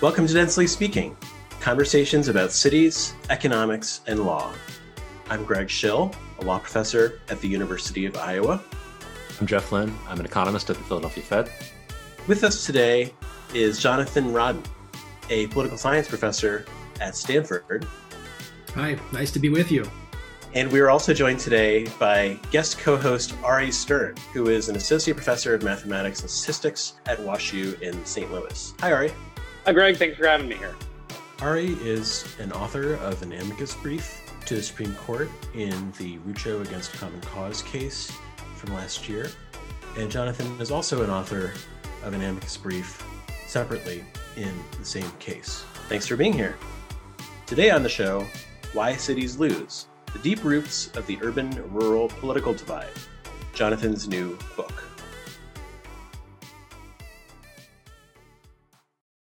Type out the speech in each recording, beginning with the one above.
Welcome to Densely Speaking, conversations about cities, economics, and law. I'm Greg Shill, a law professor at the University of Iowa. I'm Jeff Lin. I'm an economist at the Philadelphia Fed. With us today is Jonathan Rodden, a political science professor at Stanford. Hi, nice to be with you. And we are also joined today by guest co host Ari Stern, who is an associate professor of mathematics and statistics at WashU in St. Louis. Hi, Ari. Hi, Greg. Thanks for having me here. Ari is an author of an amicus brief to the Supreme Court in the Rucho against Common Cause case from last year. And Jonathan is also an author of an amicus brief separately in the same case. Thanks for being here. Today on the show, Why Cities Lose The Deep Roots of the Urban Rural Political Divide, Jonathan's new book.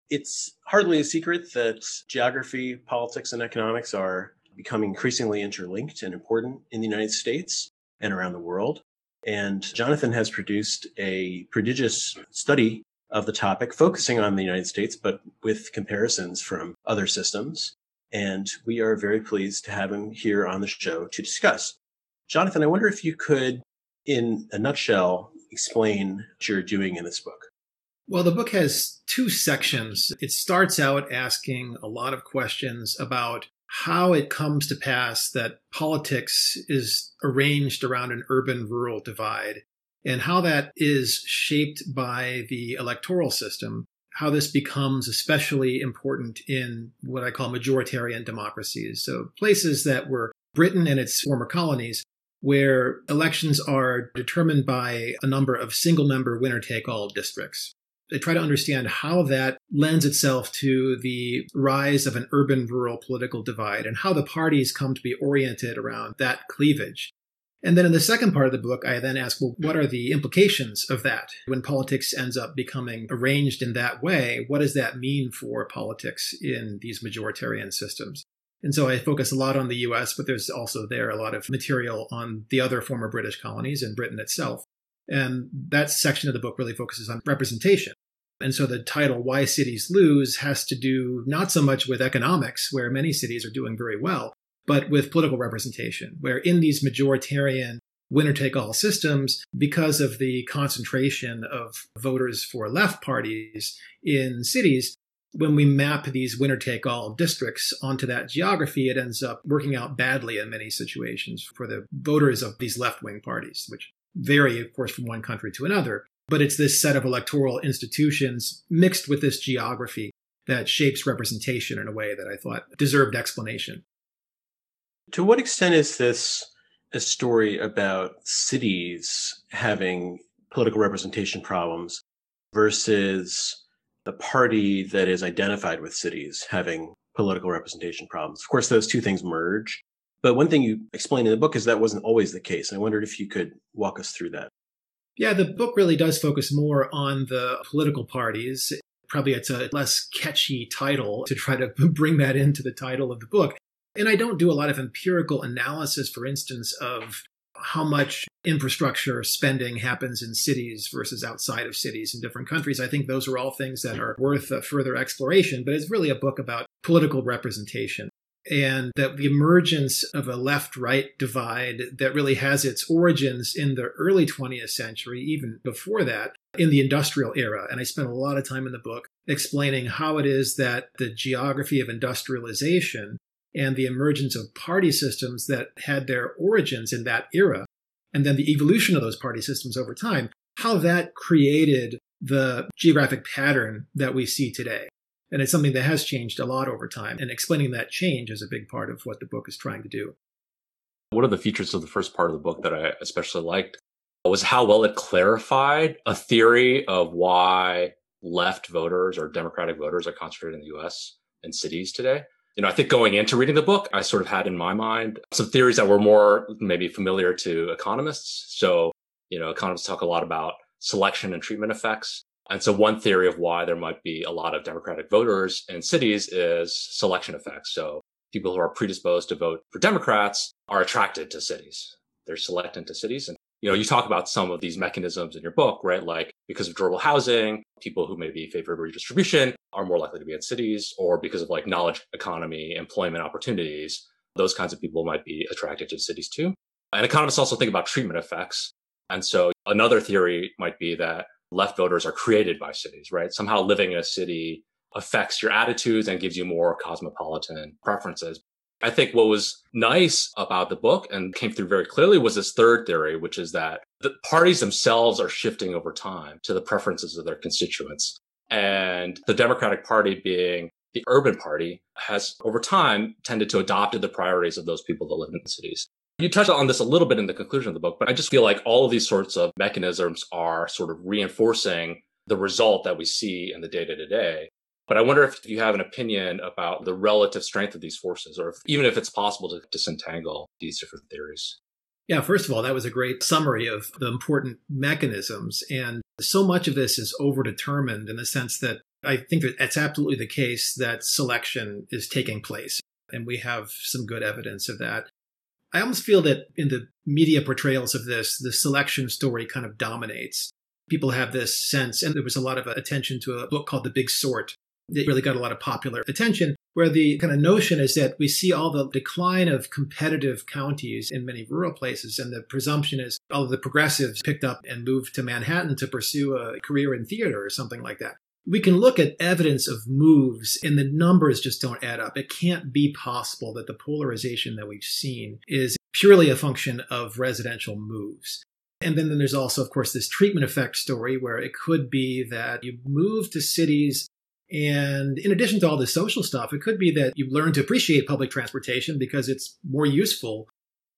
It's hardly a secret that geography, politics, and economics are becoming increasingly interlinked and important in the United States and around the world. And Jonathan has produced a prodigious study of the topic, focusing on the United States, but with comparisons from other systems. And we are very pleased to have him here on the show to discuss. Jonathan, I wonder if you could, in a nutshell, explain what you're doing in this book. Well, the book has two sections. It starts out asking a lot of questions about how it comes to pass that politics is arranged around an urban rural divide and how that is shaped by the electoral system, how this becomes especially important in what I call majoritarian democracies. So places that were Britain and its former colonies, where elections are determined by a number of single member winner take all districts. I try to understand how that lends itself to the rise of an urban rural political divide and how the parties come to be oriented around that cleavage. And then in the second part of the book, I then ask, well, what are the implications of that? When politics ends up becoming arranged in that way, what does that mean for politics in these majoritarian systems? And so I focus a lot on the US, but there's also there a lot of material on the other former British colonies and Britain itself. And that section of the book really focuses on representation. And so the title, Why Cities Lose, has to do not so much with economics, where many cities are doing very well, but with political representation, where in these majoritarian winner take all systems, because of the concentration of voters for left parties in cities, when we map these winner take all districts onto that geography, it ends up working out badly in many situations for the voters of these left wing parties, which vary, of course, from one country to another. But it's this set of electoral institutions mixed with this geography that shapes representation in a way that I thought deserved explanation. To what extent is this a story about cities having political representation problems versus the party that is identified with cities having political representation problems? Of course, those two things merge. But one thing you explain in the book is that wasn't always the case. I wondered if you could walk us through that. Yeah, the book really does focus more on the political parties. Probably it's a less catchy title to try to bring that into the title of the book. And I don't do a lot of empirical analysis, for instance, of how much infrastructure spending happens in cities versus outside of cities in different countries. I think those are all things that are worth further exploration, but it's really a book about political representation and that the emergence of a left right divide that really has its origins in the early 20th century, even before that, in the industrial era. And I spent a lot of time in the book explaining how it is that the geography of industrialization and the emergence of party systems that had their origins in that era, and then the evolution of those party systems over time, how that created the geographic pattern that we see today. And it's something that has changed a lot over time. And explaining that change is a big part of what the book is trying to do. One of the features of the first part of the book that I especially liked was how well it clarified a theory of why left voters or Democratic voters are concentrated in the US and cities today. You know, I think going into reading the book, I sort of had in my mind some theories that were more maybe familiar to economists. So, you know, economists talk a lot about selection and treatment effects. And so one theory of why there might be a lot of Democratic voters in cities is selection effects. So people who are predisposed to vote for Democrats are attracted to cities. They're selected to cities. And You know, you talk about some of these mechanisms in your book, right? Like because of durable housing, people who maybe favor redistribution are more likely to be in cities, or because of like knowledge economy, employment opportunities, those kinds of people might be attracted to cities too. And economists also think about treatment effects. And so another theory might be that left voters are created by cities, right? Somehow living in a city affects your attitudes and gives you more cosmopolitan preferences. I think what was nice about the book and came through very clearly was this third theory, which is that the parties themselves are shifting over time to the preferences of their constituents. And the Democratic Party being the urban party has over time tended to adopt the priorities of those people that live in the cities. You touched on this a little bit in the conclusion of the book, but I just feel like all of these sorts of mechanisms are sort of reinforcing the result that we see in the data today. But I wonder if you have an opinion about the relative strength of these forces, or if, even if it's possible to disentangle these different theories. Yeah, first of all, that was a great summary of the important mechanisms. And so much of this is overdetermined in the sense that I think that it's absolutely the case that selection is taking place. And we have some good evidence of that. I almost feel that in the media portrayals of this, the selection story kind of dominates. People have this sense, and there was a lot of attention to a book called The Big Sort that really got a lot of popular attention, where the kind of notion is that we see all the decline of competitive counties in many rural places, and the presumption is all of the progressives picked up and moved to Manhattan to pursue a career in theater or something like that. We can look at evidence of moves and the numbers just don't add up. It can't be possible that the polarization that we've seen is purely a function of residential moves. And then, then there's also, of course, this treatment effect story where it could be that you move to cities and in addition to all the social stuff, it could be that you learn to appreciate public transportation because it's more useful.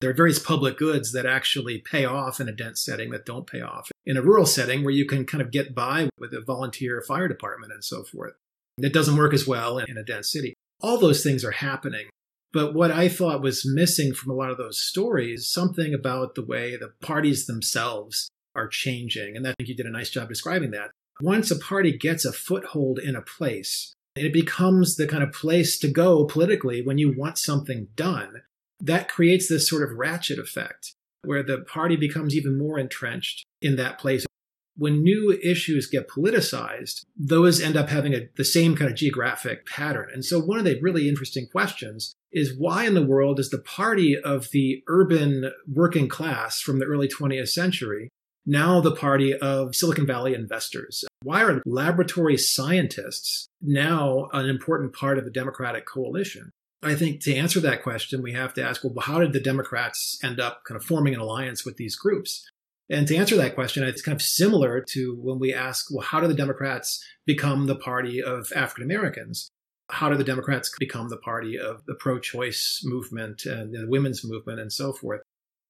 There are various public goods that actually pay off in a dense setting that don't pay off in a rural setting where you can kind of get by with a volunteer fire department and so forth. It doesn't work as well in a dense city. All those things are happening. But what I thought was missing from a lot of those stories, something about the way the parties themselves are changing. And I think you did a nice job describing that. Once a party gets a foothold in a place, it becomes the kind of place to go politically when you want something done. That creates this sort of ratchet effect where the party becomes even more entrenched in that place. When new issues get politicized, those end up having a, the same kind of geographic pattern. And so, one of the really interesting questions is why in the world is the party of the urban working class from the early 20th century now the party of Silicon Valley investors? Why are laboratory scientists now an important part of the Democratic coalition? I think to answer that question, we have to ask, well, how did the Democrats end up kind of forming an alliance with these groups? And to answer that question, it's kind of similar to when we ask, well, how do the Democrats become the party of African Americans? How do the Democrats become the party of the pro choice movement and the women's movement and so forth?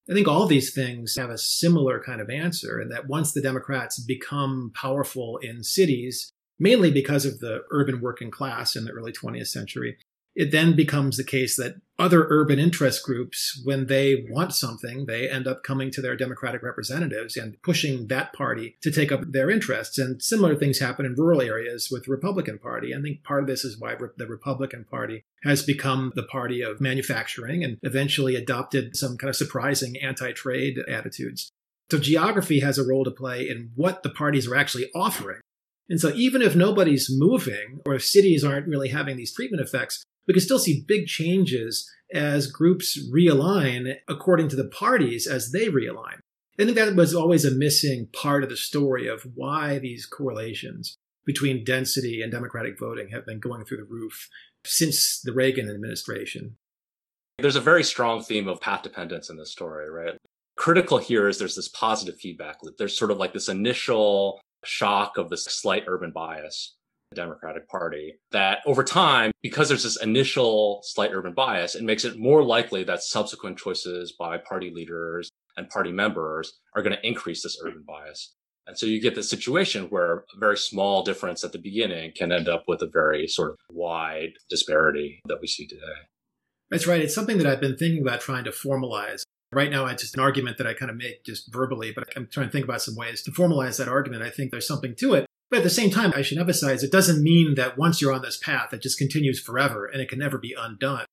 I think all these things have a similar kind of answer, and that once the Democrats become powerful in cities, mainly because of the urban working class in the early 20th century, it then becomes the case that other urban interest groups, when they want something, they end up coming to their Democratic representatives and pushing that party to take up their interests. And similar things happen in rural areas with the Republican Party. I think part of this is why the Republican Party has become the party of manufacturing and eventually adopted some kind of surprising anti trade attitudes. So geography has a role to play in what the parties are actually offering. And so even if nobody's moving or if cities aren't really having these treatment effects, we can still see big changes as groups realign according to the parties as they realign. I think that was always a missing part of the story of why these correlations between density and democratic voting have been going through the roof since the Reagan administration. There's a very strong theme of path dependence in this story, right? Critical here is there's this positive feedback loop. There's sort of like this initial shock of this slight urban bias Democratic Party that over time, because there's this initial slight urban bias, it makes it more likely that subsequent choices by party leaders and party members are going to increase this urban bias. And so you get this situation where a very small difference at the beginning can end up with a very sort of wide disparity that we see today. That's right. It's something that I've been thinking about trying to formalize. Right now, it's just an argument that I kind of make just verbally, but I'm trying to think about some ways to formalize that argument. I think there's something to it. But at the same time, I should emphasize it doesn't mean that once you're on this path, it just continues forever and it can never be undone.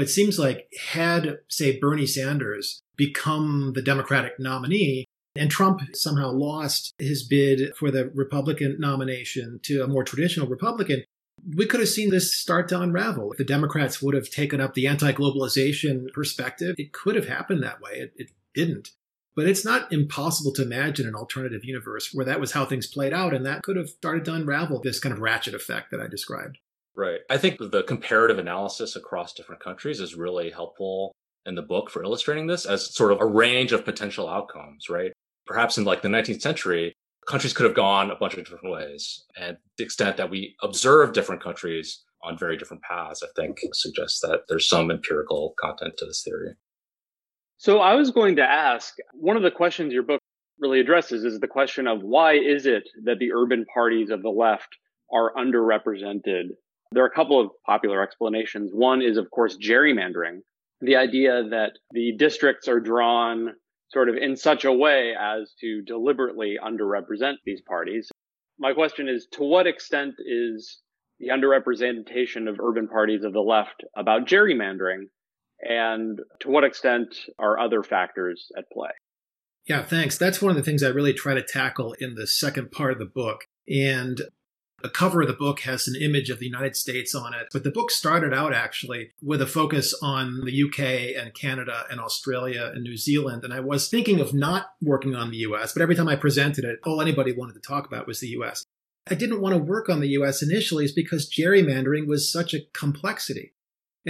It seems like had, say, Bernie Sanders become the Democratic nominee. And Trump somehow lost his bid for the Republican nomination to a more traditional Republican. We could have seen this start to unravel. If the Democrats would have taken up the anti globalization perspective, it could have happened that way. It, it didn't. But it's not impossible to imagine an alternative universe where that was how things played out, and that could have started to unravel this kind of ratchet effect that I described. Right. I think the comparative analysis across different countries is really helpful in the book for illustrating this as sort of a range of potential outcomes, right? Perhaps in like the 19th century, countries could have gone a bunch of different ways. And the extent that we observe different countries on very different paths, I think suggests that there's some empirical content to this theory. So I was going to ask one of the questions your book really addresses is the question of why is it that the urban parties of the left are underrepresented? There are a couple of popular explanations. One is, of course, gerrymandering, the idea that the districts are drawn sort of in such a way as to deliberately underrepresent these parties. My question is, to what extent is the underrepresentation of urban parties of the left about gerrymandering? And to what extent are other factors at play? Yeah, thanks. That's one of the things I really try to tackle in the second part of the book. And the cover of the book has an image of the United States on it. But the book started out actually with a focus on the UK and Canada and Australia and New Zealand. And I was thinking of not working on the US, but every time I presented it, all anybody wanted to talk about was the US. I didn't want to work on the US initially is because gerrymandering was such a complexity.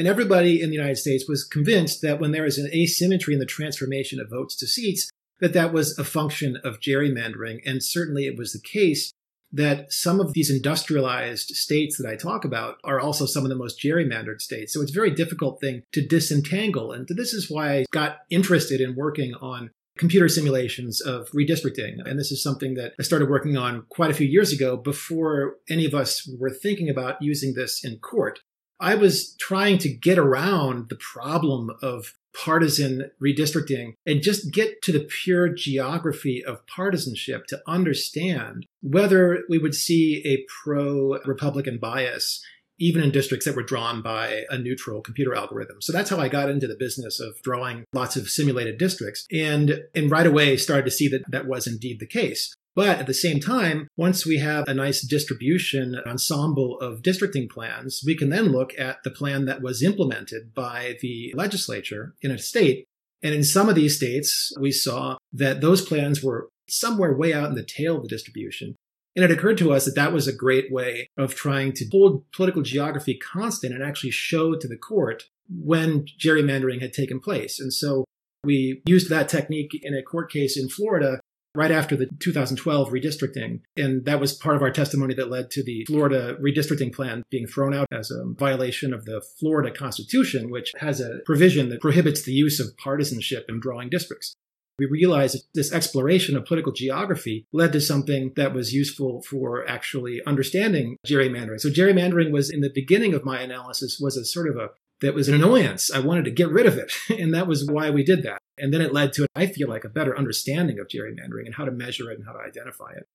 And everybody in the United States was convinced that when there is an asymmetry in the transformation of votes to seats, that that was a function of gerrymandering. And certainly it was the case that some of these industrialized states that I talk about are also some of the most gerrymandered states. So it's a very difficult thing to disentangle. And this is why I got interested in working on computer simulations of redistricting. And this is something that I started working on quite a few years ago before any of us were thinking about using this in court. I was trying to get around the problem of partisan redistricting and just get to the pure geography of partisanship to understand whether we would see a pro Republican bias even in districts that were drawn by a neutral computer algorithm. So that's how I got into the business of drawing lots of simulated districts and, and right away started to see that that was indeed the case. But at the same time, once we have a nice distribution ensemble of districting plans, we can then look at the plan that was implemented by the legislature in a state. And in some of these states, we saw that those plans were somewhere way out in the tail of the distribution. And it occurred to us that that was a great way of trying to hold political geography constant and actually show to the court when gerrymandering had taken place. And so we used that technique in a court case in Florida right after the 2012 redistricting. And that was part of our testimony that led to the Florida redistricting plan being thrown out as a violation of the Florida Constitution, which has a provision that prohibits the use of partisanship in drawing districts. We realized that this exploration of political geography led to something that was useful for actually understanding gerrymandering. So gerrymandering was in the beginning of my analysis was a sort of a that was an annoyance. I wanted to get rid of it. And that was why we did that. And then it led to, I feel like, a better understanding of gerrymandering and how to measure it and how to identify it.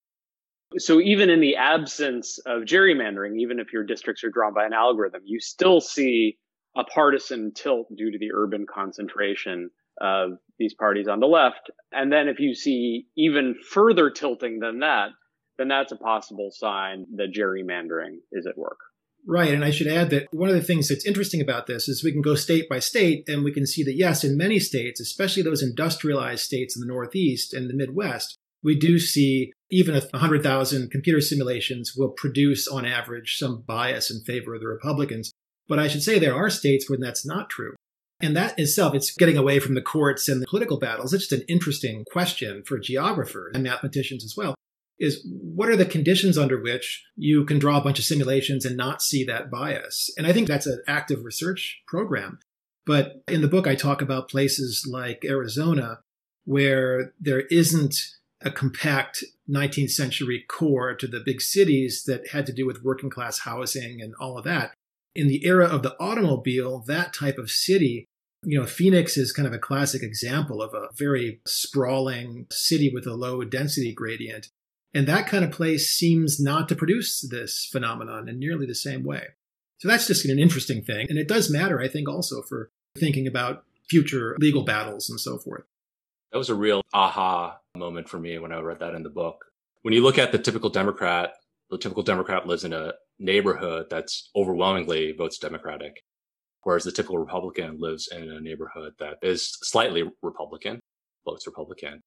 So even in the absence of gerrymandering, even if your districts are drawn by an algorithm, you still see a partisan tilt due to the urban concentration of these parties on the left. And then if you see even further tilting than that, then that's a possible sign that gerrymandering is at work. Right. And I should add that one of the things that's interesting about this is we can go state by state and we can see that, yes, in many states, especially those industrialized states in the Northeast and the Midwest, we do see even 100,000 computer simulations will produce on average some bias in favor of the Republicans. But I should say there are states where that's not true. And that itself, it's getting away from the courts and the political battles. It's just an interesting question for geographers and mathematicians as well is what are the conditions under which you can draw a bunch of simulations and not see that bias? And I think that's an active research program. But in the book, I talk about places like Arizona where there isn't a compact 19th century core to the big cities that had to do with working class housing and all of that. In the era of the automobile, that type of city, you know, Phoenix is kind of a classic example of a very sprawling city with a low density gradient. And that kind of place seems not to produce this phenomenon in nearly the same way. So that's just an interesting thing. And it does matter, I think, also for thinking about future legal battles and so forth. That was a real aha moment for me when I read that in the book. When you look at the typical Democrat, the typical Democrat lives in a neighborhood that's overwhelmingly votes Democratic, whereas the typical Republican lives in a neighborhood that is slightly Republican, votes Republican.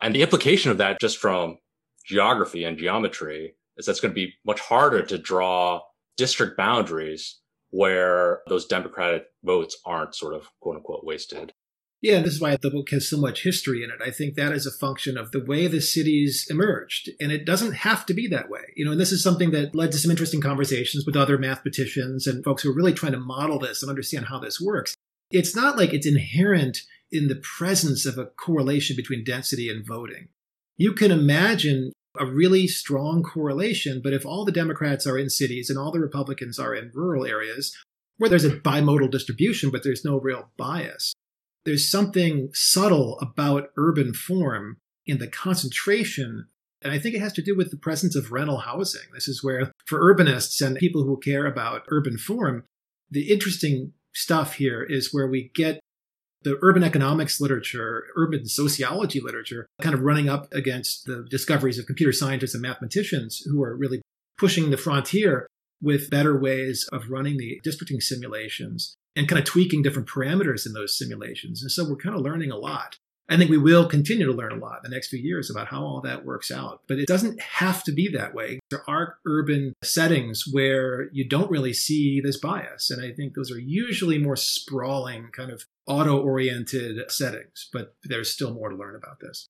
And the implication of that just from geography and geometry is that's going to be much harder to draw district boundaries where those Democratic votes aren't sort of quote unquote wasted. Yeah, this is why the book has so much history in it. I think that is a function of the way the cities emerged. And it doesn't have to be that way. You know, and this is something that led to some interesting conversations with other mathematicians and folks who are really trying to model this and understand how this works. It's not like it's inherent in the presence of a correlation between density and voting. You can imagine a really strong correlation, but if all the Democrats are in cities and all the Republicans are in rural areas, where there's a bimodal distribution, but there's no real bias, there's something subtle about urban form in the concentration. And I think it has to do with the presence of rental housing. This is where, for urbanists and people who care about urban form, the interesting stuff here is where we get the urban economics literature, urban sociology literature, kind of running up against the discoveries of computer scientists and mathematicians who are really pushing the frontier with better ways of running the districting simulations and kind of tweaking different parameters in those simulations. And so we're kind of learning a lot. I think we will continue to learn a lot in the next few years about how all that works out. But it doesn't have to be that way. There are urban settings where you don't really see this bias. And I think those are usually more sprawling, kind of auto oriented settings. But there's still more to learn about this.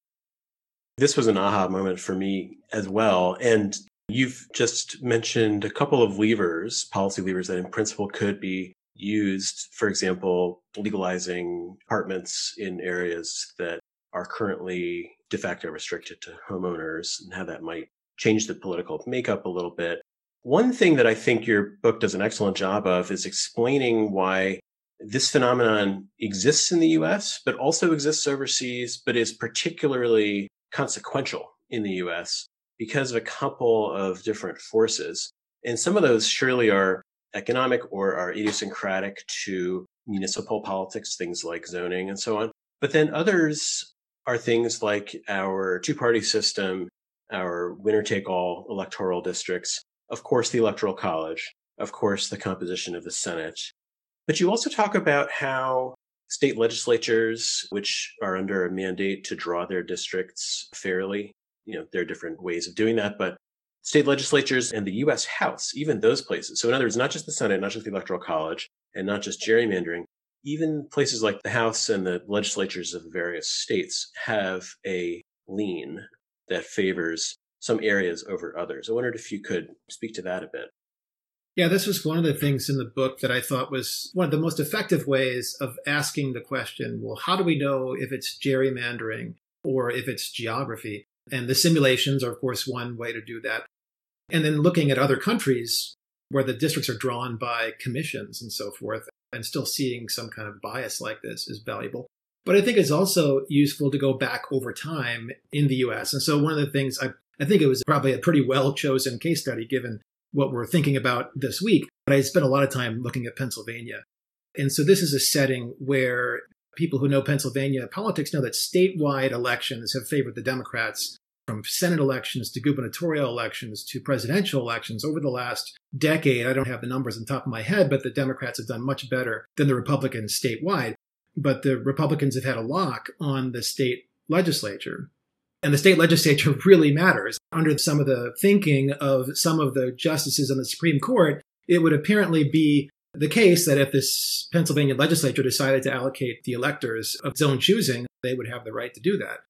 This was an aha moment for me as well. And you've just mentioned a couple of levers, policy levers that in principle could be used, for example, legalizing apartments in areas that are currently de facto restricted to homeowners and how that might change the political makeup a little bit. One thing that I think your book does an excellent job of is explaining why this phenomenon exists in the US, but also exists overseas, but is particularly consequential in the US because of a couple of different forces. And some of those surely are economic or are idiosyncratic to municipal politics, things like zoning and so on. But then others are things like our two party system, our winner take all electoral districts, of course, the electoral college, of course, the composition of the Senate. But you also talk about how state legislatures, which are under a mandate to draw their districts fairly, you know, there are different ways of doing that, but state legislatures and the US House, even those places. So, in other words, not just the Senate, not just the Electoral College, and not just gerrymandering, even places like the House and the legislatures of the various states have a lean that favors some areas over others. I wondered if you could speak to that a bit. Yeah, this was one of the things in the book that I thought was one of the most effective ways of asking the question well, how do we know if it's gerrymandering or if it's geography? And the simulations are, of course, one way to do that. And then looking at other countries where the districts are drawn by commissions and so forth, and still seeing some kind of bias like this is valuable. But I think it's also useful to go back over time in the US. And so one of the things I, I think it was probably a pretty well chosen case study given what we're thinking about this week. But I spent a lot of time looking at Pennsylvania. And so this is a setting where people who know Pennsylvania politics know that statewide elections have favored the Democrats from Senate elections to gubernatorial elections to presidential elections over the last decade. I don't have the numbers on top of my head, but the Democrats have done much better than the Republicans statewide. But the Republicans have had a lock on the state legislature. And the state legislature really matters. Under some of the thinking of some of the justices on the Supreme Court, it would apparently be the case that if this Pennsylvania legislature decided to allocate the electors of its own choosing, they would have the right to do that.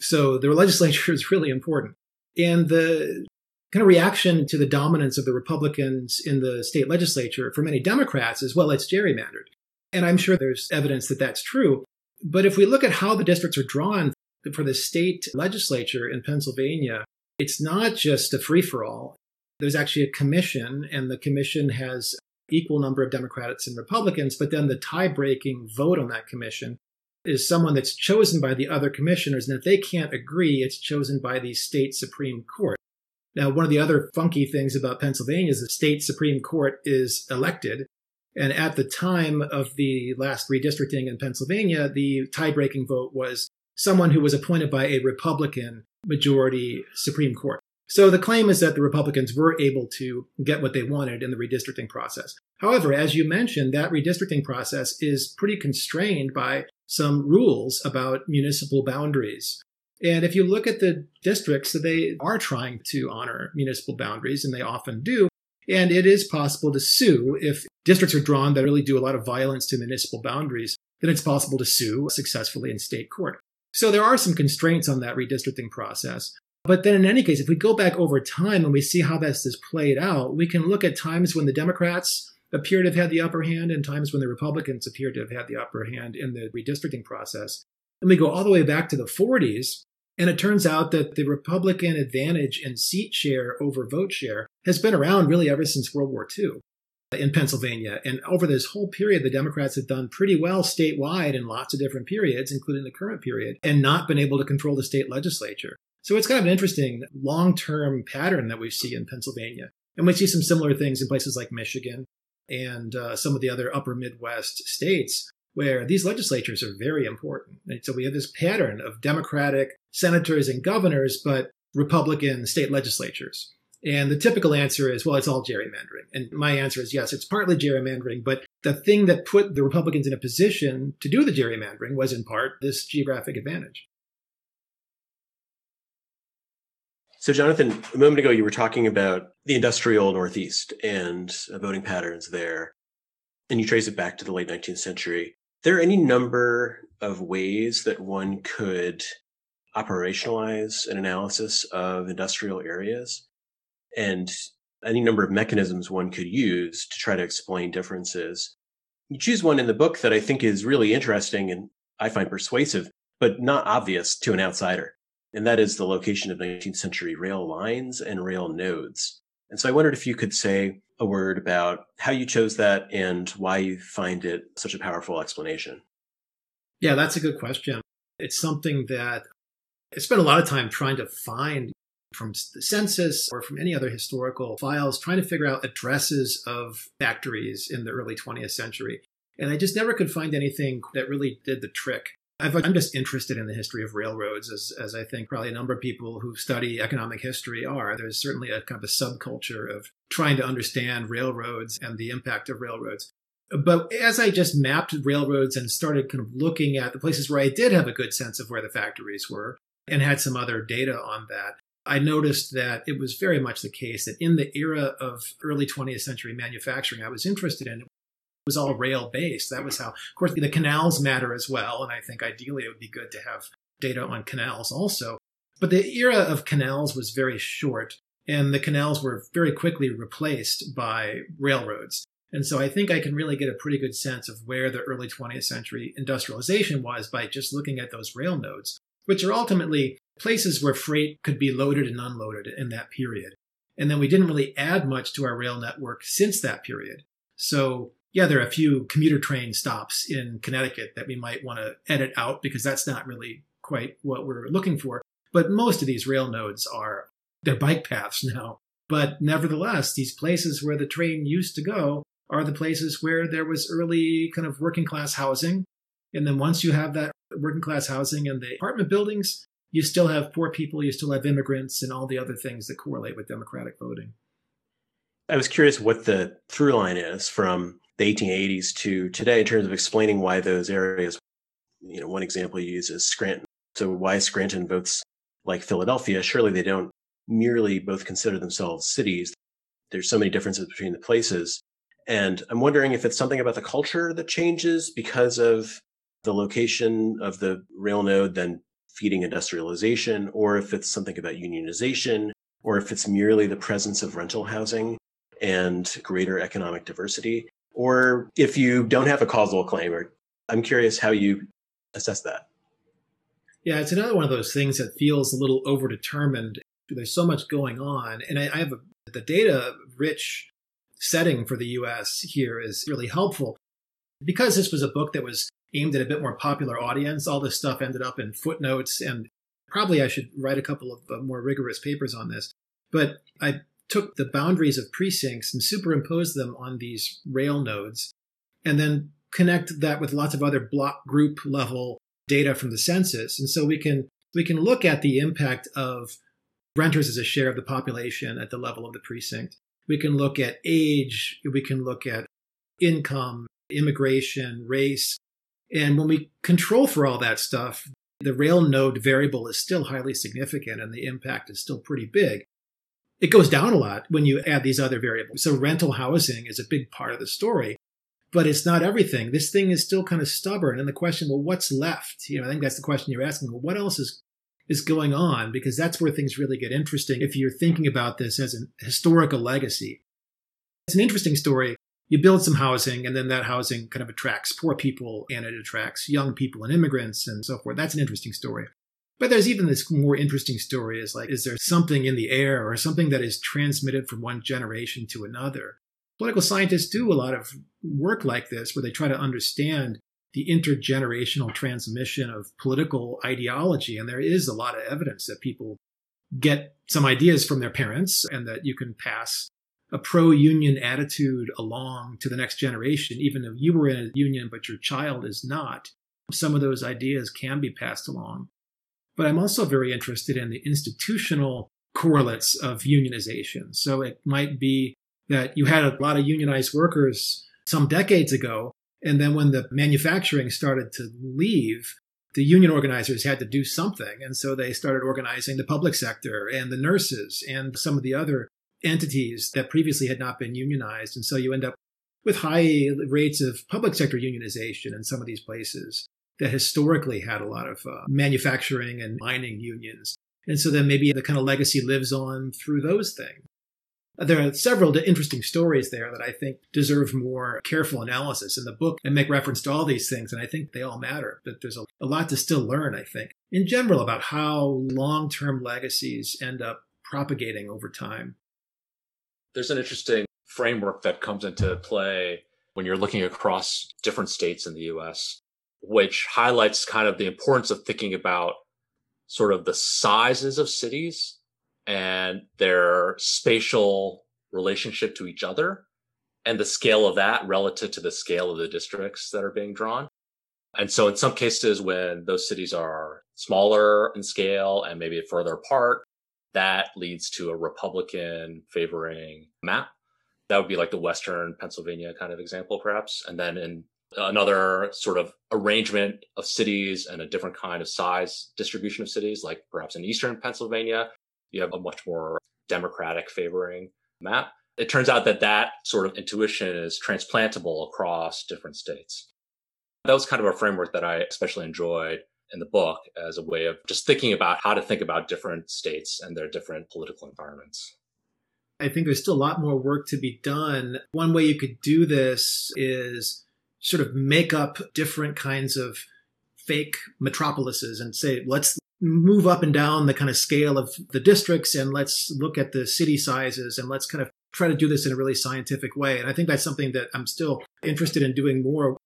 So the legislature is really important. And the kind of reaction to the dominance of the Republicans in the state legislature for many Democrats is, well, it's gerrymandered. And I'm sure there's evidence that that's true. But if we look at how the districts are drawn for the state legislature in Pennsylvania, it's not just a free for all. There's actually a commission, and the commission has equal number of Democrats and Republicans, but then the tie breaking vote on that commission is someone that's chosen by the other commissioners. And if they can't agree, it's chosen by the state Supreme Court. Now, one of the other funky things about Pennsylvania is the state Supreme Court is elected. And at the time of the last redistricting in Pennsylvania, the tie breaking vote was someone who was appointed by a Republican majority Supreme Court. So the claim is that the Republicans were able to get what they wanted in the redistricting process. However, as you mentioned, that redistricting process is pretty constrained by some rules about municipal boundaries. And if you look at the districts, they are trying to honor municipal boundaries, and they often do. And it is possible to sue if districts are drawn that really do a lot of violence to municipal boundaries, then it's possible to sue successfully in state court. So there are some constraints on that redistricting process. But then in any case, if we go back over time and we see how this is played out, we can look at times when the Democrats appear to have had the upper hand and times when the Republicans appear to have had the upper hand in the redistricting process. And we go all the way back to the 40s, and it turns out that the Republican advantage in seat share over vote share has been around really ever since World War II in Pennsylvania. And over this whole period, the Democrats have done pretty well statewide in lots of different periods, including the current period, and not been able to control the state legislature. So it's kind of an interesting long term pattern that we see in Pennsylvania. And we see some similar things in places like Michigan and uh, some of the other upper Midwest states where these legislatures are very important. And so we have this pattern of Democratic senators and governors, but Republican state legislatures. And the typical answer is, well, it's all gerrymandering. And my answer is yes, it's partly gerrymandering, but the thing that put the Republicans in a position to do the gerrymandering was in part this geographic advantage. So, Jonathan, a moment ago you were talking about the industrial Northeast and voting patterns there, and you trace it back to the late 19th century. There are any number of ways that one could operationalize an analysis of industrial areas and any number of mechanisms one could use to try to explain differences. You choose one in the book that I think is really interesting and I find persuasive, but not obvious to an outsider. And that is the location of 19th century rail lines and rail nodes. And so I wondered if you could say a word about how you chose that and why you find it such a powerful explanation. Yeah, that's a good question. It's something that I spent a lot of time trying to find from the census or from any other historical files, trying to figure out addresses of factories in the early 20th century. And I just never could find anything that really did the trick. I am just interested in the history of railroads, as, as I think probably a number of people who study economic history are. There's certainly a kind of a subculture of trying to understand railroads and the impact of railroads. But as I just mapped railroads and started kind of looking at the places where I did have a good sense of where the factories were and had some other data on that, I noticed that it was very much the case that in the era of early 20th century manufacturing I was interested in, was all rail based. That was how, of course, the canals matter as well. And I think ideally it would be good to have data on canals also. But the era of canals was very short, and the canals were very quickly replaced by railroads. And so I think I can really get a pretty good sense of where the early 20th century industrialization was by just looking at those rail nodes, which are ultimately places where freight could be loaded and unloaded in that period. And then we didn't really add much to our rail network since that period. So, yeah, there are a few commuter train stops in Connecticut that we might want to edit out because that's not really quite what we're looking for. But most of these rail nodes are they're bike paths now. But nevertheless, these places where the train used to go are the places where there was early kind of working class housing. And then once you have that working class housing and the apartment buildings, you still have poor people, you still have immigrants, and all the other things that correlate with democratic voting. I was curious what the through line is from the 1880s to today in terms of explaining why those areas. You know, one example you use is Scranton. So why Scranton votes like Philadelphia? Surely they don't merely both consider themselves cities. There's so many differences between the places. And I'm wondering if it's something about the culture that changes because of the location of the rail node, then feeding industrialization, or if it's something about unionization, or if it's merely the presence of rental housing and greater economic diversity, or if you don't have a causal claim. Or I'm curious how you assess that. Yeah, it's another one of those things that feels a little overdetermined. There's so much going on, and I, I have a, the data rich setting for the U.S. here is really helpful because this was a book that was aimed at a bit more popular audience. All this stuff ended up in footnotes, and probably I should write a couple of uh, more rigorous papers on this. But I took the boundaries of precincts and superimposed them on these rail nodes and then connect that with lots of other block group level data from the census. And so we can we can look at the impact of renters as a share of the population at the level of the precinct. We can look at age, we can look at income, immigration, race. And when we control for all that stuff, the rail node variable is still highly significant and the impact is still pretty big. It goes down a lot when you add these other variables. So rental housing is a big part of the story, but it's not everything. This thing is still kind of stubborn. And the question, well, what's left? You know, I think that's the question you're asking. Well, what else is is going on? Because that's where things really get interesting if you're thinking about this as a historical legacy. It's an interesting story. You build some housing, and then that housing kind of attracts poor people and it attracts young people and immigrants and so forth. That's an interesting story. But there's even this more interesting story is like, is there something in the air or something that is transmitted from one generation to another? Political scientists do a lot of work like this where they try to understand the intergenerational transmission of political ideology. And there is a lot of evidence that people get some ideas from their parents and that you can pass a pro union attitude along to the next generation, even if you were in a union but your child is not. Some of those ideas can be passed along. But I'm also very interested in the institutional correlates of unionization. So it might be that you had a lot of unionized workers some decades ago and then when the manufacturing started to leave, the union organizers had to do something. And so they started organizing the public sector and the nurses and some of the other entities that previously had not been unionized. And so you end up with high rates of public sector unionization in some of these places that historically had a lot of uh, manufacturing and mining unions. And so then maybe the kind of legacy lives on through those things. There are several interesting stories there that I think deserve more careful analysis in the book and make reference to all these things. And I think they all matter, but there's a, a lot to still learn, I think, in general about how long term legacies end up propagating over time. There's an interesting framework that comes into play when you're looking across different states in the US, which highlights kind of the importance of thinking about sort of the sizes of cities and their spatial relationship to each other and the scale of that relative to the scale of the districts that are being drawn. And so in some cases, when those cities are smaller in scale and maybe further apart, that leads to a Republican favoring map. That would be like the Western Pennsylvania kind of example, perhaps. And then in another sort of arrangement of cities and a different kind of size distribution of cities, like perhaps in Eastern Pennsylvania, you have a much more democratic favoring map. It turns out that that sort of intuition is transplantable across different states. That was kind of a framework that I especially enjoyed in the book as a way of just thinking about how to think about different states and their different political environments. I think there's still a lot more work to be done. One way you could do this is sort of make up different kinds of fake metropolises and say, let's move up and down the kind of scale of the districts and let's look at the city sizes and let's kind of try to do this in a really scientific way. And I think that's something that I'm still interested in doing more.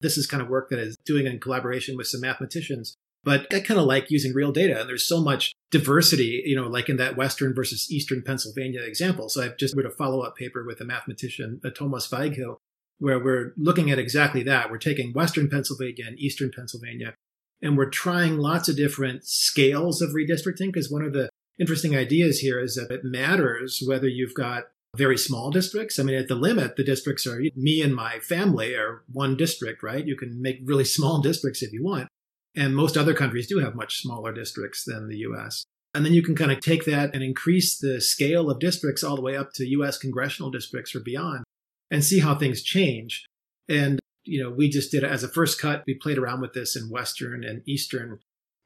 This is kind of work that is doing in collaboration with some mathematicians. But I kind of like using real data. And there's so much diversity, you know, like in that Western versus Eastern Pennsylvania example. So I've just wrote a follow up paper with a mathematician, uh, Thomas Weighill, where we're looking at exactly that. We're taking Western Pennsylvania and Eastern Pennsylvania and we're trying lots of different scales of redistricting because one of the interesting ideas here is that it matters whether you've got very small districts. I mean, at the limit, the districts are me and my family are one district, right? You can make really small districts if you want. And most other countries do have much smaller districts than the US. And then you can kind of take that and increase the scale of districts all the way up to US congressional districts or beyond and see how things change. And you know, we just did it as a first cut. We played around with this in Western and Eastern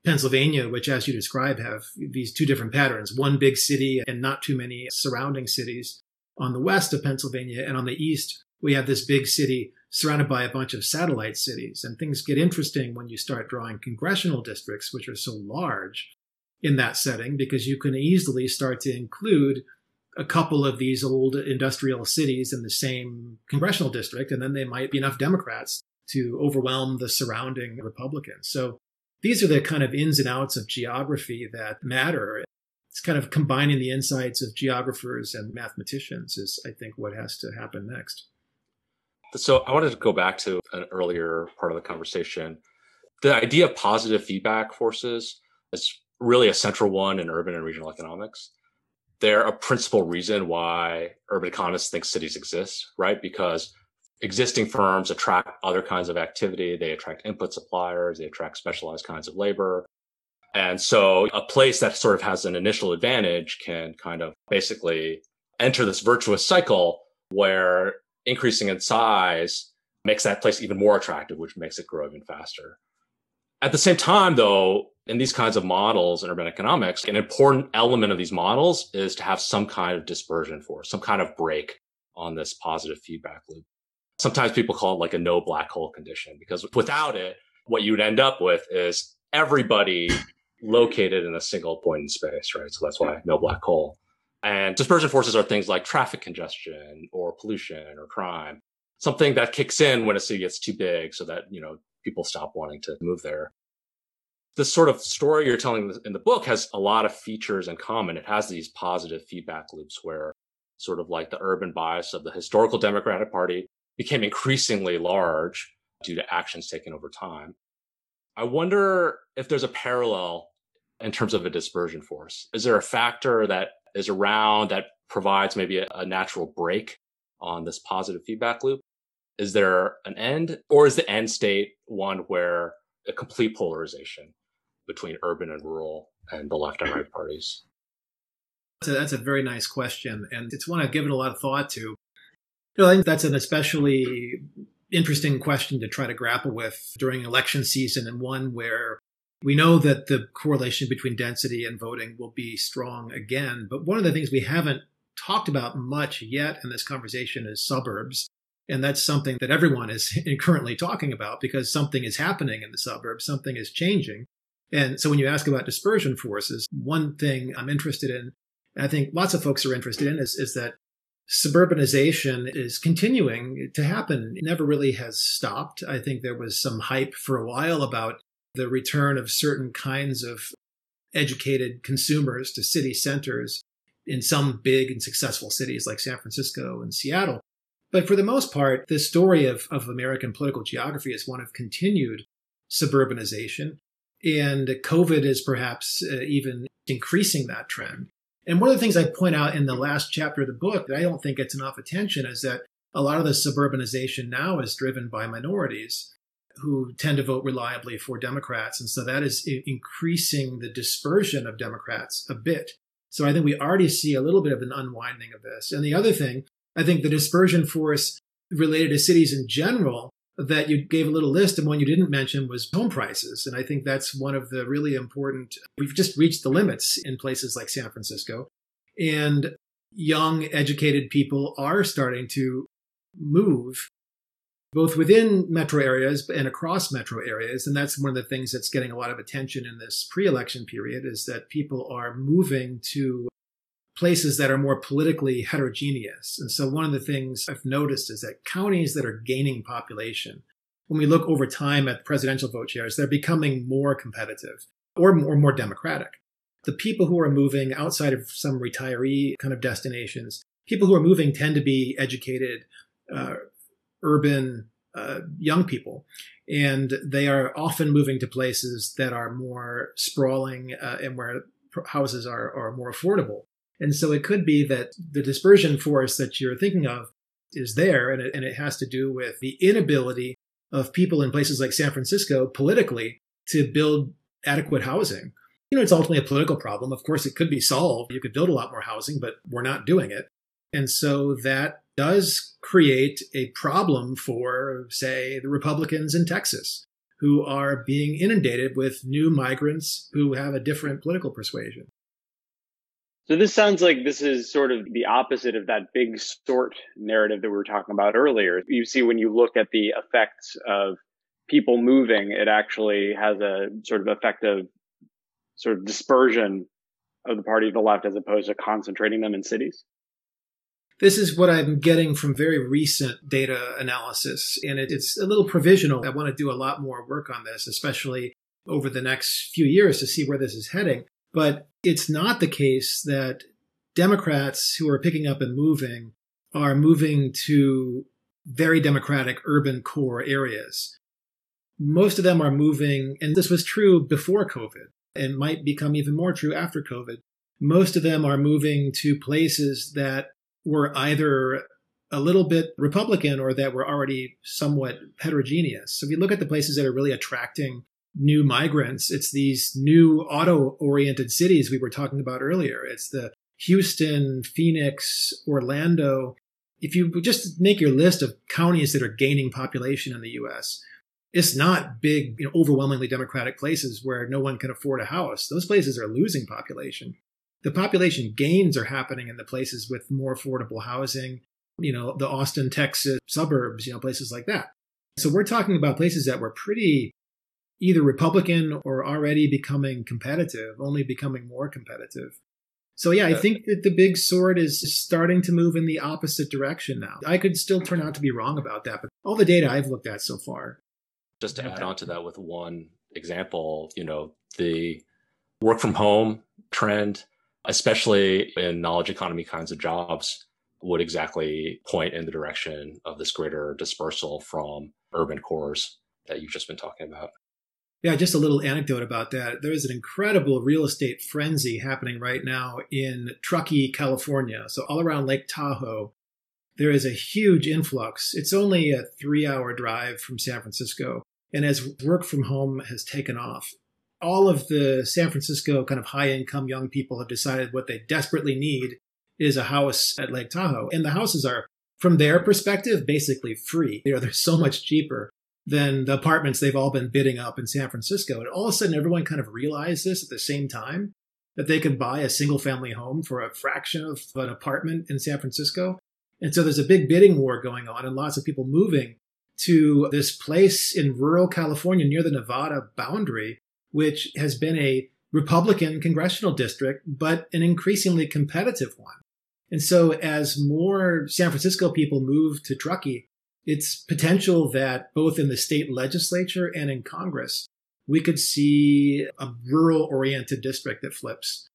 Pennsylvania, which, as you describe, have these two different patterns one big city and not too many surrounding cities on the west of Pennsylvania. And on the east, we have this big city surrounded by a bunch of satellite cities. And things get interesting when you start drawing congressional districts, which are so large in that setting, because you can easily start to include a couple of these old industrial cities in the same congressional district, and then they might be enough Democrats to overwhelm the surrounding Republicans. So these are the kind of ins and outs of geography that matter. It's kind of combining the insights of geographers and mathematicians is, I think, what has to happen next. So I wanted to go back to an earlier part of the conversation. The idea of positive feedback forces is really a central one in urban and regional economics. They're a principal reason why urban economists think cities exist, right? Because existing firms attract other kinds of activity. They attract input suppliers. They attract specialized kinds of labor. And so a place that sort of has an initial advantage can kind of basically enter this virtuous cycle where increasing in size makes that place even more attractive, which makes it grow even faster. At the same time, though, in these kinds of models in urban economics, an important element of these models is to have some kind of dispersion force, some kind of break on this positive feedback loop. Sometimes people call it like a no black hole condition because without it, what you would end up with is everybody located in a single point in space, right? So that's why no black hole. And dispersion forces are things like traffic congestion or pollution or crime, something that kicks in when a city gets too big so that, you know, people stop wanting to move there. The sort of story you're telling in the book has a lot of features in common. It has these positive feedback loops where sort of like the urban bias of the historical Democratic Party became increasingly large due to actions taken over time. I wonder if there's a parallel in terms of a dispersion force. Is there a factor that is around that provides maybe a, a natural break on this positive feedback loop? Is there an end, or is the end state one where a complete polarization between urban and rural and the left and right parties? That's a, that's a very nice question, and it's one I've given a lot of thought to. You know, I think that's an especially interesting question to try to grapple with during election season, and one where we know that the correlation between density and voting will be strong again. But one of the things we haven't talked about much yet in this conversation is suburbs. And that's something that everyone is currently talking about because something is happening in the suburbs, something is changing. And so when you ask about dispersion forces, one thing I'm interested in, and I think lots of folks are interested in, is, is that suburbanization is continuing to happen. It never really has stopped. I think there was some hype for a while about the return of certain kinds of educated consumers to city centers in some big and successful cities like San Francisco and Seattle. But for the most part, the story of, of American political geography is one of continued suburbanization. And COVID is perhaps uh, even increasing that trend. And one of the things I point out in the last chapter of the book that I don't think gets enough attention is that a lot of the suburbanization now is driven by minorities who tend to vote reliably for Democrats. And so that is increasing the dispersion of Democrats a bit. So I think we already see a little bit of an unwinding of this. And the other thing I think the dispersion force related to cities in general that you gave a little list and one you didn't mention was home prices. And I think that's one of the really important, we've just reached the limits in places like San Francisco. And young, educated people are starting to move both within metro areas and across metro areas. And that's one of the things that's getting a lot of attention in this pre election period is that people are moving to places that are more politically heterogeneous. And so one of the things I've noticed is that counties that are gaining population, when we look over time at presidential vote shares, they're becoming more competitive or more, more democratic. The people who are moving outside of some retiree kind of destinations, people who are moving tend to be educated, uh, urban uh, young people. And they are often moving to places that are more sprawling uh, and where houses are, are more affordable. And so it could be that the dispersion force that you're thinking of is there, and it, and it has to do with the inability of people in places like San Francisco politically to build adequate housing. You know, it's ultimately a political problem. Of course, it could be solved. You could build a lot more housing, but we're not doing it. And so that does create a problem for, say, the Republicans in Texas, who are being inundated with new migrants who have a different political persuasion. So this sounds like this is sort of the opposite of that big sort narrative that we were talking about earlier. You see, when you look at the effects of people moving, it actually has a sort of effect of sort of dispersion of the party of the left as opposed to concentrating them in cities. This is what I'm getting from very recent data analysis, and it, it's a little provisional. I want to do a lot more work on this, especially over the next few years to see where this is heading. But it's not the case that Democrats who are picking up and moving are moving to very democratic urban core areas. Most of them are moving, and this was true before COVID and might become even more true after COVID. Most of them are moving to places that were either a little bit Republican or that were already somewhat heterogeneous. So if you look at the places that are really attracting new migrants, it's these new auto oriented cities we were talking about earlier. It's the Houston, Phoenix, Orlando. If you just make your list of counties that are gaining population in the US, it's not big, you know, overwhelmingly democratic places where no one can afford a house. Those places are losing population. The population gains are happening in the places with more affordable housing, you know, the Austin, Texas suburbs, you know, places like that. So we're talking about places that were pretty either Republican or already becoming competitive, only becoming more competitive. So yeah, I think that the big sort is starting to move in the opposite direction now. I could still turn out to be wrong about that, but all the data I've looked at so far. Just to add on to that with one example, you know, the work from home trend, especially in knowledge economy kinds of jobs, would exactly point in the direction of this greater dispersal from urban cores that you've just been talking about. Yeah, just a little anecdote about that. There is an incredible real estate frenzy happening right now in Truckee, California. So, all around Lake Tahoe, there is a huge influx. It's only a three hour drive from San Francisco. And as work from home has taken off, all of the San Francisco kind of high income young people have decided what they desperately need is a house at Lake Tahoe. And the houses are, from their perspective, basically free. You know, they're so much cheaper than the apartments they've all been bidding up in San Francisco. And all of a sudden, everyone kind of realized this at the same time that they could buy a single family home for a fraction of an apartment in San Francisco. And so there's a big bidding war going on and lots of people moving to this place in rural California near the Nevada boundary, which has been a Republican congressional district, but an increasingly competitive one. And so as more San Francisco people move to Truckee, it's potential that both in the state legislature and in Congress, we could see a rural oriented district that flips.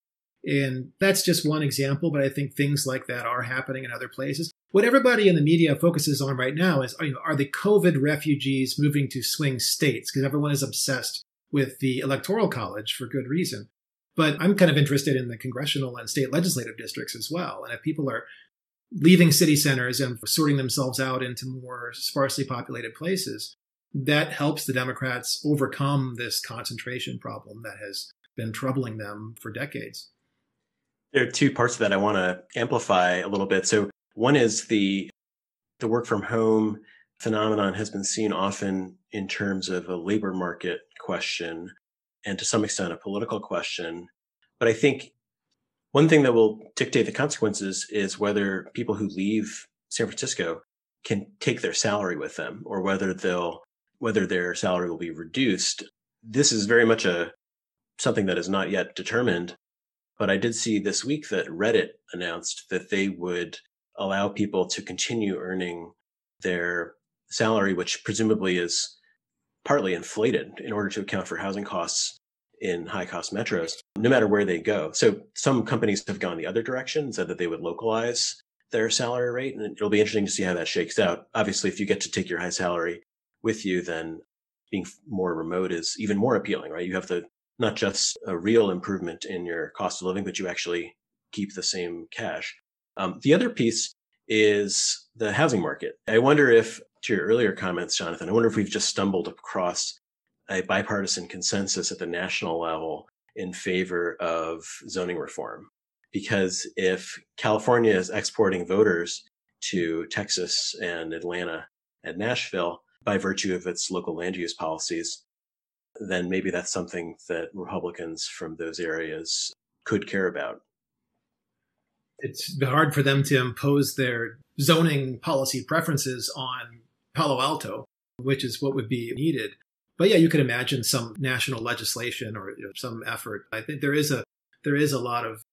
And that's just one example, but I think things like that are happening in other places. What everybody in the media focuses on right now is you know, are the COVID refugees moving to swing states? Because everyone is obsessed with the electoral college for good reason. But I'm kind of interested in the congressional and state legislative districts as well. And if people are leaving city centers and sorting themselves out into more sparsely populated places, that helps the Democrats overcome this concentration problem that has been troubling them for decades. There are two parts of that I want to amplify a little bit. So one is the the work from home phenomenon has been seen often in terms of a labor market question and to some extent a political question. But I think one thing that will dictate the consequences is whether people who leave San Francisco can take their salary with them or whether they'll whether their salary will be reduced. This is very much a something that is not yet determined. But I did see this week that Reddit announced that they would allow people to continue earning their salary, which presumably is partly inflated in order to account for housing costs in high cost metros, no matter where they go. So some companies have gone the other direction, said that they would localize their salary rate. And it'll be interesting to see how that shakes out. Obviously, if you get to take your high salary with you, then being more remote is even more appealing, right? You have the not just a real improvement in your cost of living, but you actually keep the same cash. Um, the other piece is the housing market. I wonder if, to your earlier comments, Jonathan, I wonder if we've just stumbled across a bipartisan consensus at the national level in favor of zoning reform. Because if California is exporting voters to Texas and Atlanta and Nashville by virtue of its local land use policies, then maybe that's something that Republicans from those areas could care about. It's hard for them to impose their zoning policy preferences on Palo Alto, which is what would be needed. But yeah, you could imagine some national legislation or you know, some effort. I think there is a there is a lot of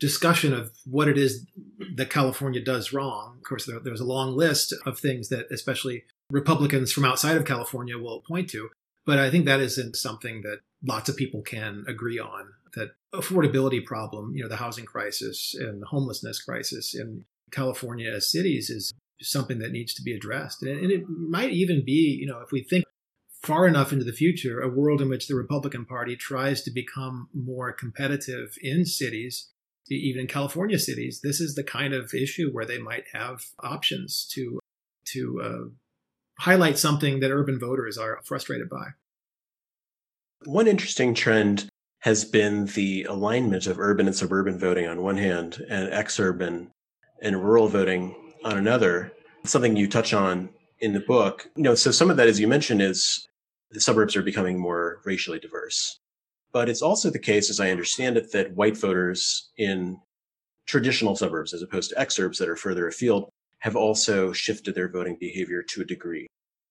discussion of what it is that California does wrong. Of course, there, there's a long list of things that especially Republicans from outside of California will point to. But I think that isn't something that lots of people can agree on. That affordability problem, you know, the housing crisis and the homelessness crisis in California as cities is something that needs to be addressed. And it might even be, you know, if we think far enough into the future, a world in which the Republican Party tries to become more competitive in cities, even in California cities, this is the kind of issue where they might have options to to uh, highlight something that urban voters are frustrated by. One interesting trend has been the alignment of urban and suburban voting on one hand and exurban and rural voting on another. Something you touch on in the book. You know, so some of that, as you mentioned, is the suburbs are becoming more racially diverse. But it's also the case, as I understand it, that white voters in traditional suburbs, as opposed to exurbs that are further afield, have also shifted their voting behavior to a degree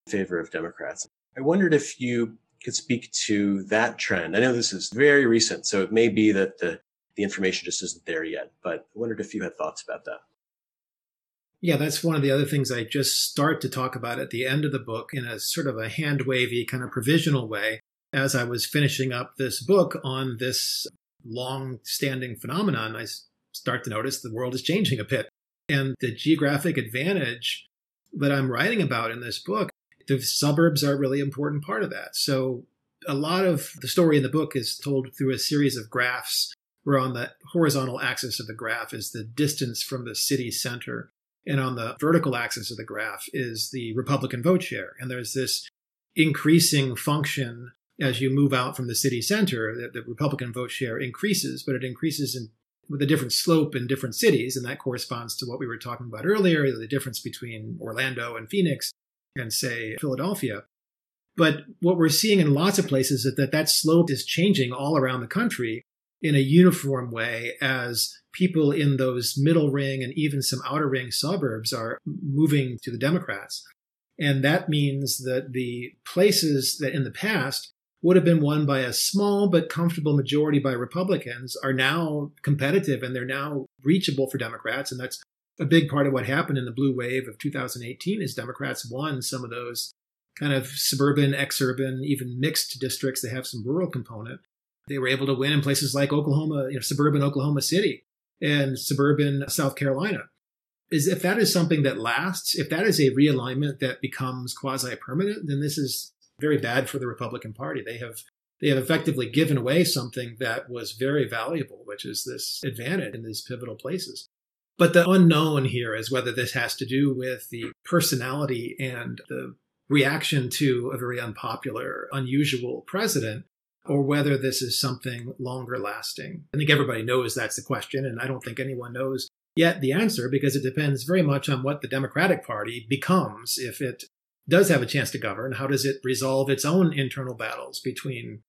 in favor of Democrats. I wondered if you could speak to that trend. I know this is very recent, so it may be that the, the information just isn't there yet, but I wondered if you had thoughts about that. Yeah, that's one of the other things I just start to talk about at the end of the book in a sort of a hand wavy kind of provisional way. As I was finishing up this book on this long standing phenomenon, I start to notice the world is changing a bit. And the geographic advantage that I'm writing about in this book, the suburbs are a really important part of that. So a lot of the story in the book is told through a series of graphs where on the horizontal axis of the graph is the distance from the city center and on the vertical axis of the graph is the Republican vote share. And there's this increasing function as you move out from the city center that the Republican vote share increases, but it increases in, with a different slope in different cities. And that corresponds to what we were talking about earlier the difference between Orlando and Phoenix and, say, Philadelphia. But what we're seeing in lots of places is that that slope is changing all around the country in a uniform way as people in those middle ring and even some outer ring suburbs are moving to the Democrats. And that means that the places that in the past would have been won by a small but comfortable majority by Republicans are now competitive and they're now reachable for Democrats. And that's a big part of what happened in the blue wave of 2018 is Democrats won some of those kind of suburban, exurban, even mixed districts that have some rural component. They were able to win in places like Oklahoma, you know, suburban Oklahoma City and suburban South Carolina. Is if that is something that lasts, if that is a realignment that becomes quasi permanent, then this is very bad for the Republican Party. They have they have effectively given away something that was very valuable, which is this advantage in these pivotal places. But the unknown here is whether this has to do with the personality and the reaction to a very unpopular, unusual president, or whether this is something longer lasting. I think everybody knows that's the question, and I don't think anyone knows yet the answer because it depends very much on what the Democratic Party becomes if it does have a chance to govern. How does it resolve its own internal battles between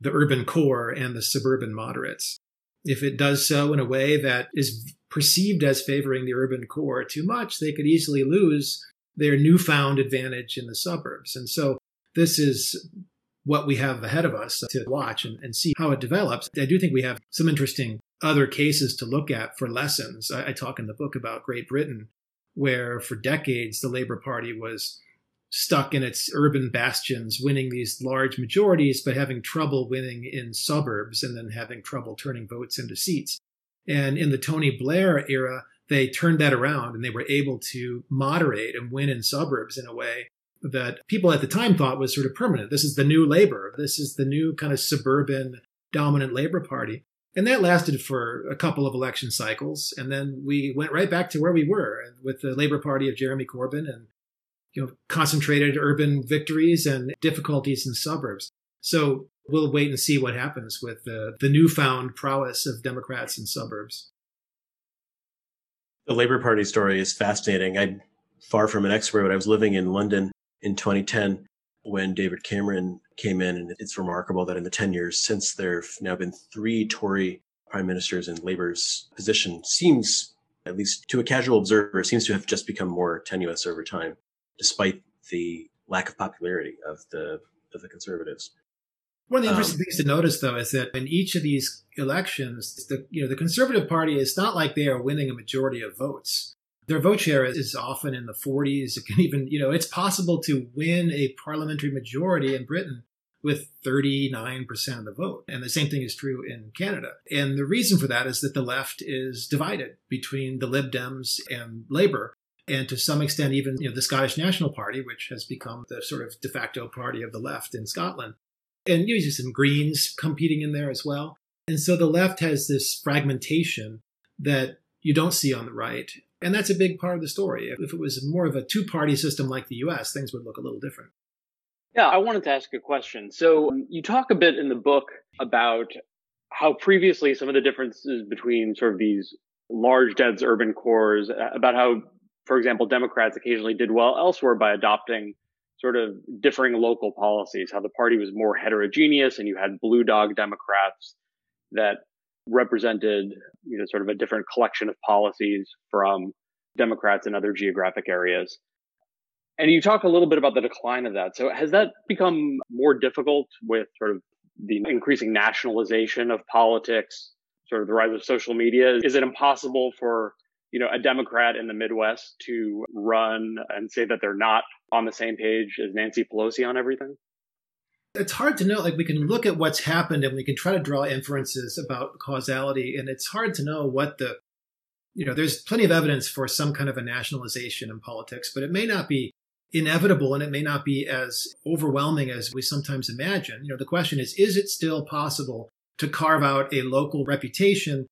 the urban core and the suburban moderates? If it does so in a way that is perceived as favoring the urban core too much, they could easily lose their newfound advantage in the suburbs. And so this is what we have ahead of us to watch and, and, see how it develops. I do think we have some interesting other cases to look at for lessons. I, I talk in the book about Great Britain, where for decades the Labour Party was stuck in its urban bastions, winning these large majorities, but having trouble winning in suburbs and then having trouble turning votes into seats. And in the Tony Blair era, they turned that around and they were able to moderate and win in suburbs in a way that people at the time thought was sort of permanent. This is the new labor. This is the new kind of suburban dominant labor party. And that lasted for a couple of election cycles. And then we went right back to where we were with the Labor Party of Jeremy Corbyn and you know, concentrated urban victories and difficulties in suburbs. So we'll wait and see what happens with the, the newfound prowess of Democrats in suburbs. The Labor Party story is fascinating. I'm far from an expert, but I was living in London in 2010 when David Cameron came in. And it's remarkable that in the 10 years since there have now been three Tory prime ministers and Labour's position seems, at least to a casual observer, seems to have just become more tenuous over time, despite the lack of popularity of the of the conservatives. One of the interesting um, things to notice, though, is that in each of these elections, the you know the Conservative Party is not like they are winning a majority of votes their vote share is often in the 40s. It can even, you know, it's possible to win a parliamentary majority in Britain with 39% of the vote. And the same thing is true in Canada. And the reason for that is that the left is divided between the Lib Dems and Labour. and to some extent even you know the Scottish National Party, which has become the sort of de facto party of the left in Scotland, and you see some Greens competing in there as well. And so the left has this fragmentation that you don't see on the right, and that's a big part of the story. If it was more of a two-party system like the U.S., things would look a little different. Yeah, I wanted to ask a question. So you talk a bit in the book about how previously some of the differences between sort of these large dense urban cores, uh, about how, for example, Democrats occasionally did well elsewhere by adopting sort of differing local policies, how the party was more heterogeneous and you had blue dog Democrats that represented, you know, sort of a different collection of policies from Democrats in other geographic areas. And you talk a little bit about the decline of that. So has that become more difficult with sort of the increasing nationalization of politics, sort of the rise of social media? Is it impossible for, you know, a Democrat in the Midwest to run and say that they're not on the same page as Nancy Pelosi on everything? It's hard to know. Like, we can look at what's happened and we can try to draw inferences about causality, and it's hard to know what the, you know, there's plenty of evidence for some kind of a nationalization in politics, but it may not be inevitable and it may not be as overwhelming as we sometimes imagine. You know, the question is, is it still possible to carve out a local reputation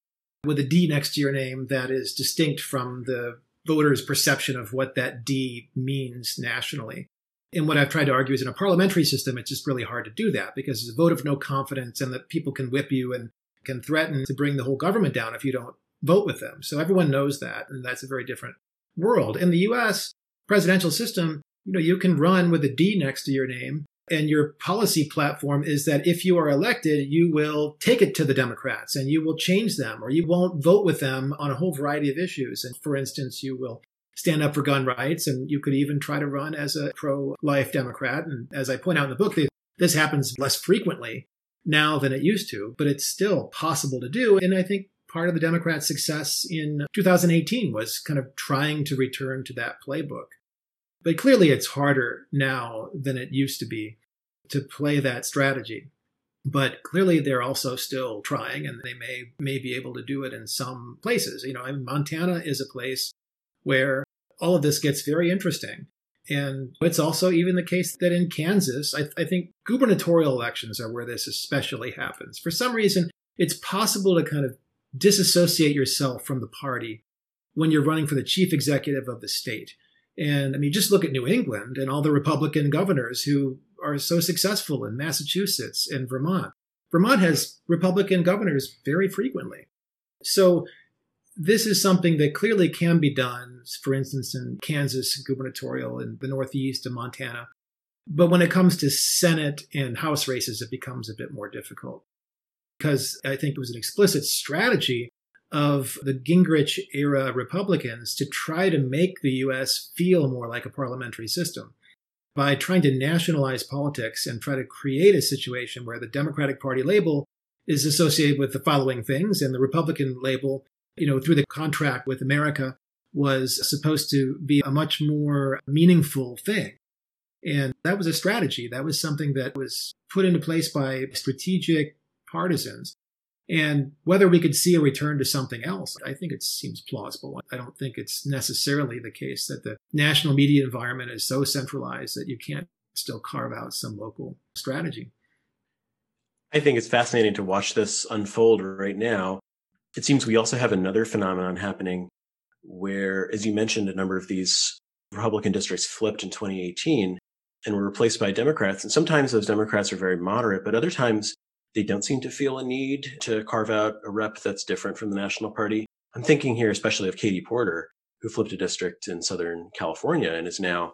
with a D next to your name that is distinct from the voters' perception of what that D means nationally? And what I've tried to argue is in a parliamentary system, it's just really hard to do that because it's a vote of no confidence and that people can whip you and can threaten to bring the whole government down if you don't vote with them. So everyone knows that. And that's a very different world. In the US presidential system, you know, you can run with a D next to your name. And your policy platform is that if you are elected, you will take it to the Democrats and you will change them or you won't vote with them on a whole variety of issues. And for instance, you will stand up for gun rights and you could even try to run as a pro life Democrat. And as I point out in the book, this happens less frequently now than it used to, but it's still possible to do. And I think part of the Democrats' success in 2018 was kind of trying to return to that playbook. But clearly, it's harder now than it used to be to play that strategy. But clearly, they're also still trying, and they may may be able to do it in some places. You know, I mean, Montana is a place where all of this gets very interesting. And it's also even the case that in Kansas, I, I, think gubernatorial elections are where this especially happens. For some reason, it's possible to kind of disassociate yourself from the party when you're running for the chief executive of the state. And I mean, just look at New England and all the Republican governors who are so successful in Massachusetts and Vermont. Vermont has Republican governors very frequently. So this is something that clearly can be done, for instance, in Kansas gubernatorial in the Northeast and Montana. But when it comes to Senate and House races, it becomes a bit more difficult because I think it was an explicit strategy of the Gingrich era Republicans to try to make the US feel more like a parliamentary system by trying to nationalize politics and try to create a situation where the Democratic Party label is associated with the following things and the Republican label, you know, through the contract with America was supposed to be a much more meaningful thing. And that was a strategy. That was something that was put into place by strategic partisans and whether we could see a return to something else, I think it seems plausible. I don't think it's necessarily the case that the national media environment is so centralized that you can't still carve out some local strategy. I think it's fascinating to watch this unfold right now. It seems we also have another phenomenon happening where, as you mentioned, a number of these Republican districts flipped in 2018 and were replaced by Democrats. And sometimes those Democrats are very moderate, but other times they don't seem to feel a need to carve out a rep that's different from the National Party. I'm thinking here especially of Katie Porter, who flipped a district in Southern California and is now,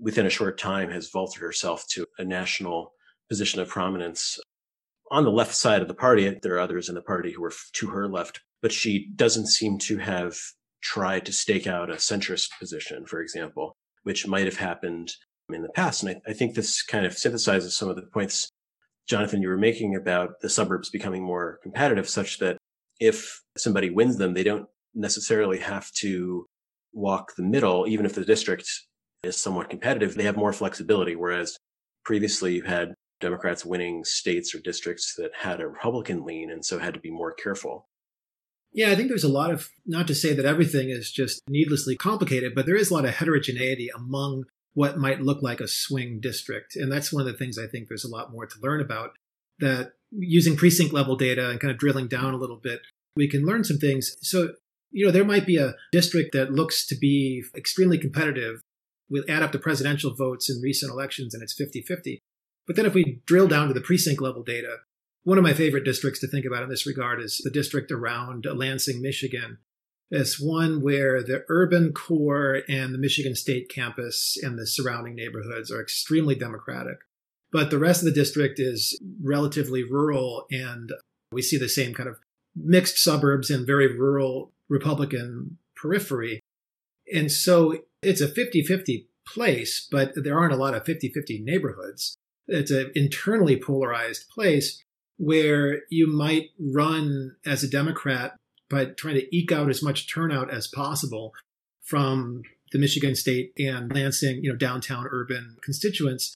within a short time, has vaulted herself to a national position of prominence. On the left side of the party, there are others in the party who are to her left, but she doesn't seem to have tried to stake out a centrist position, for example, which might have happened in the past. And I, I think this kind of synthesizes some of the points Jonathan, you were making about the suburbs becoming more competitive such that if somebody wins them, they don't necessarily have to walk the middle, even if the district is somewhat competitive, they have more flexibility. Whereas previously you had Democrats winning states or districts that had a Republican lean and so had to be more careful. Yeah, I think there's a lot of, not to say that everything is just needlessly complicated, but there is a lot of heterogeneity among what might look like a swing district. And that's one of the things I think there's a lot more to learn about. That using precinct level data and kind of drilling down a little bit, we can learn some things. So, you know, there might be a district that looks to be extremely competitive. We'll add up the presidential votes in recent elections and it's 50 50. But then if we drill down to the precinct level data, one of my favorite districts to think about in this regard is the district around Lansing, Michigan. It's one where the urban core and the Michigan State campus and the surrounding neighborhoods are extremely democratic. But the rest of the district is relatively rural, and we see the same kind of mixed suburbs and very rural Republican periphery. And so it's a 50 50 place, but there aren't a lot of 50 50 neighborhoods. It's an internally polarized place where you might run as a Democrat by trying to eke out as much turnout as possible from the Michigan State and Lansing, you know, downtown urban constituents.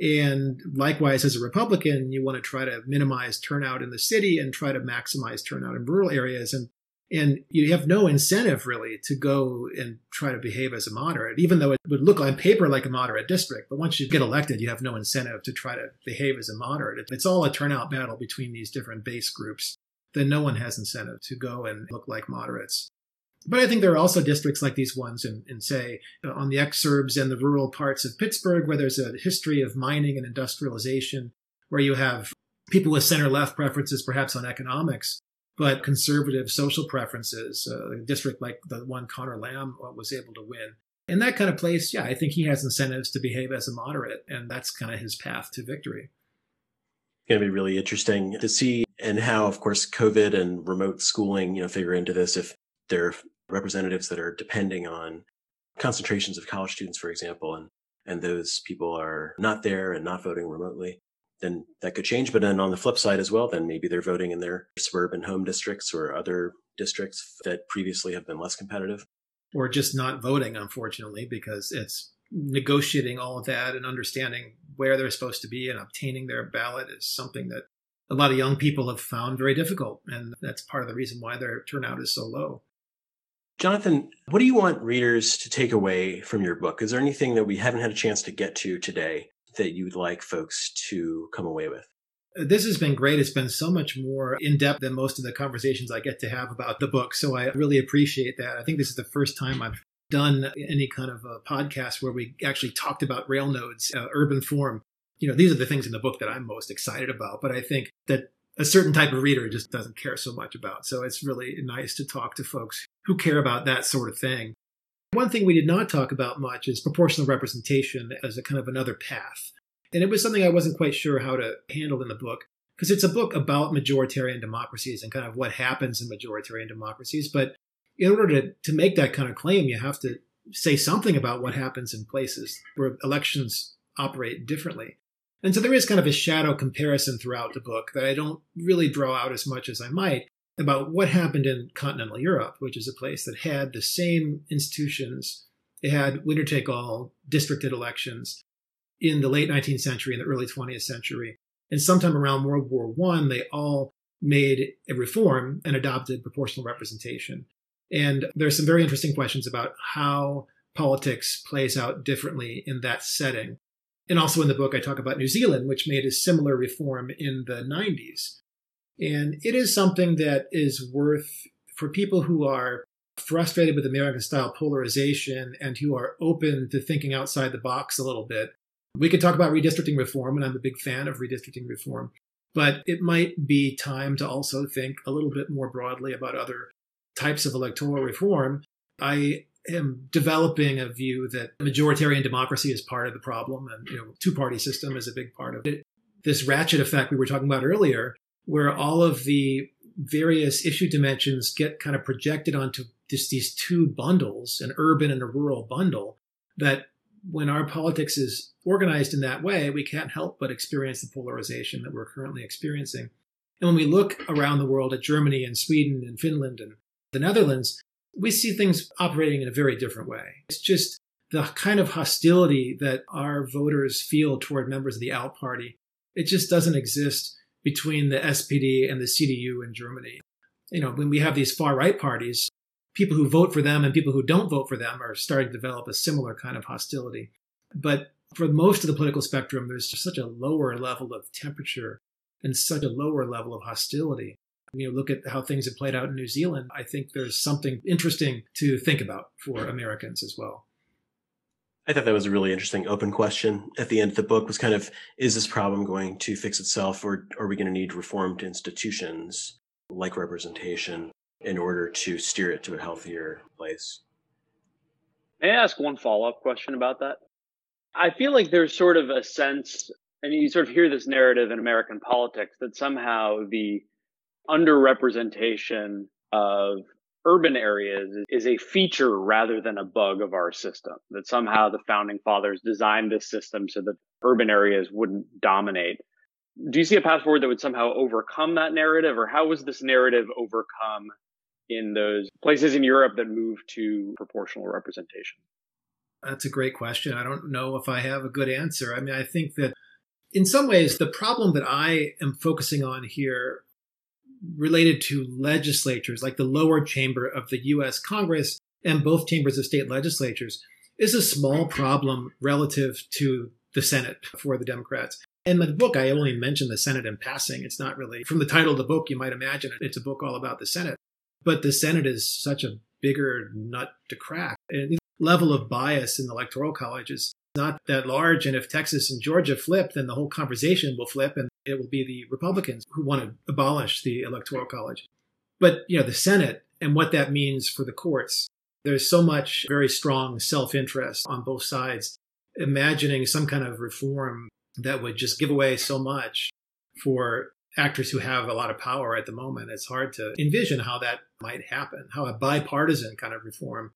And likewise, as a Republican, you want to try to minimize turnout in the city and try to maximize turnout in rural areas. And and you have no incentive really to go and try to behave as a moderate, even though it would look on paper like a moderate district. But once you get elected, you have no incentive to try to behave as a moderate. It's all a turnout battle between these different base groups. Then no one has incentive to go and look like moderates. But I think there are also districts like these ones in, in say, uh, on the exurbs and the rural parts of Pittsburgh, where there's a history of mining and industrialization, where you have people with center left preferences, perhaps on economics, but conservative social preferences. Uh, a district like the one Conor Lamb was able to win. In that kind of place, yeah, I think he has incentives to behave as a moderate, and that's kind of his path to victory. It's Going to be really interesting to see, and how, of course, COVID and remote schooling, you know, figure into this. If there are representatives that are depending on concentrations of college students, for example, and and those people are not there and not voting remotely, then that could change. But then on the flip side as well, then maybe they're voting in their suburban home districts or other districts that previously have been less competitive. Or just not voting, unfortunately, because it's negotiating all of that and understanding where they're supposed to be and obtaining their ballot is something that a lot of young people have found very difficult. And that's part of the reason why their turnout is so low. Jonathan, what do you want readers to take away from your book? Is there anything that we haven't had a chance to get to today that you'd like folks to come away with? This has been great. It's been so much more in depth than most of the conversations I get to have about the book. So I really appreciate that. I think this is the first time I've done any kind of a podcast where we actually talked about rail nodes, uh, urban form. You know, these are the things in the book that I'm most excited about. But I think that a certain type of reader just doesn't care so much about. So it's really nice to talk to folks who care about that sort of thing. One thing we did not talk about much is proportional representation as a kind of another path. And it was something I wasn't quite sure how to handle in the book because it's a book about majoritarian democracies and kind of what happens in majoritarian democracies. But in order to, to make that kind of claim, you have to say something about what happens in places where elections operate differently. And so there is kind of a shadow comparison throughout the book that I don't really draw out as much as I might about what happened in continental Europe, which is a place that had the same institutions. It had winner take all districted elections in the late 19th century and the early 20th century. And sometime around World War I, they all made a reform and adopted proportional representation. And there's some very interesting questions about how politics plays out differently in that setting. And also in the book, I talk about New Zealand, which made a similar reform in the 90s. And it is something that is worth for people who are frustrated with American style polarization and who are open to thinking outside the box a little bit. We could talk about redistricting reform, and I'm a big fan of redistricting reform, but it might be time to also think a little bit more broadly about other types of electoral reform. I am developing a view that majoritarian democracy is part of the problem, and you know, two-party system is a big part of it. This ratchet effect we were talking about earlier where all of the various issue dimensions get kind of projected onto just these two bundles, an urban and a rural bundle, that when our politics is organized in that way, we can't help but experience the polarization that we're currently experiencing. And when we look around the world at Germany and Sweden and Finland and the Netherlands, we see things operating in a very different way. It's just the kind of hostility that our voters feel toward members of the out Party. It just doesn't exist between the SPD and the CDU in Germany. you know, when we have these far right parties, people who vote for them and people who don't vote for them are starting to develop a similar kind of hostility. But for most of the political spectrum, there's just such a lower level of temperature and such a lower level of hostility. You know, look at how things have played out in New Zealand. I think there's something interesting to think about for Americans as well. I thought that was a really interesting open question at the end of the book was kind of is this problem going to fix itself or are we going to need reformed institutions like representation in order to steer it to a healthier place? May I ask one follow up question about that? I feel like there's sort of a sense, and you sort of hear this narrative in American politics that somehow the underrepresentation of urban areas is a feature rather than a bug of our system. That somehow the founding fathers designed this system so that urban areas wouldn't dominate. Do you see a path forward that would somehow overcome that narrative, or how was this narrative overcome in those places in Europe that moved to proportional representation? That's a great question. I don't know if I have a good answer. I mean, I think that in some ways, the problem that I am focusing on here related to legislatures, like the lower chamber of the US Congress and both chambers of state legislatures, is a small problem relative to the Senate for the Democrats. In the book, I only mention the Senate in passing. It's not really, from the title of the book, you might imagine it's a book all about the Senate. But the Senate is such a bigger nut to crack. And the level of bias in the Electoral College is not that large. And if Texas and Georgia flip, then the whole conversation will flip and it will be the Republicans who want to abolish the Electoral College. But, you know, the Senate and what that means for the courts, there's so much very strong self interest on both sides. Imagining some kind of reform that would just give away so much for actors who have a lot of power at the moment, it's hard to envision how that might happen, how a bipartisan kind of reform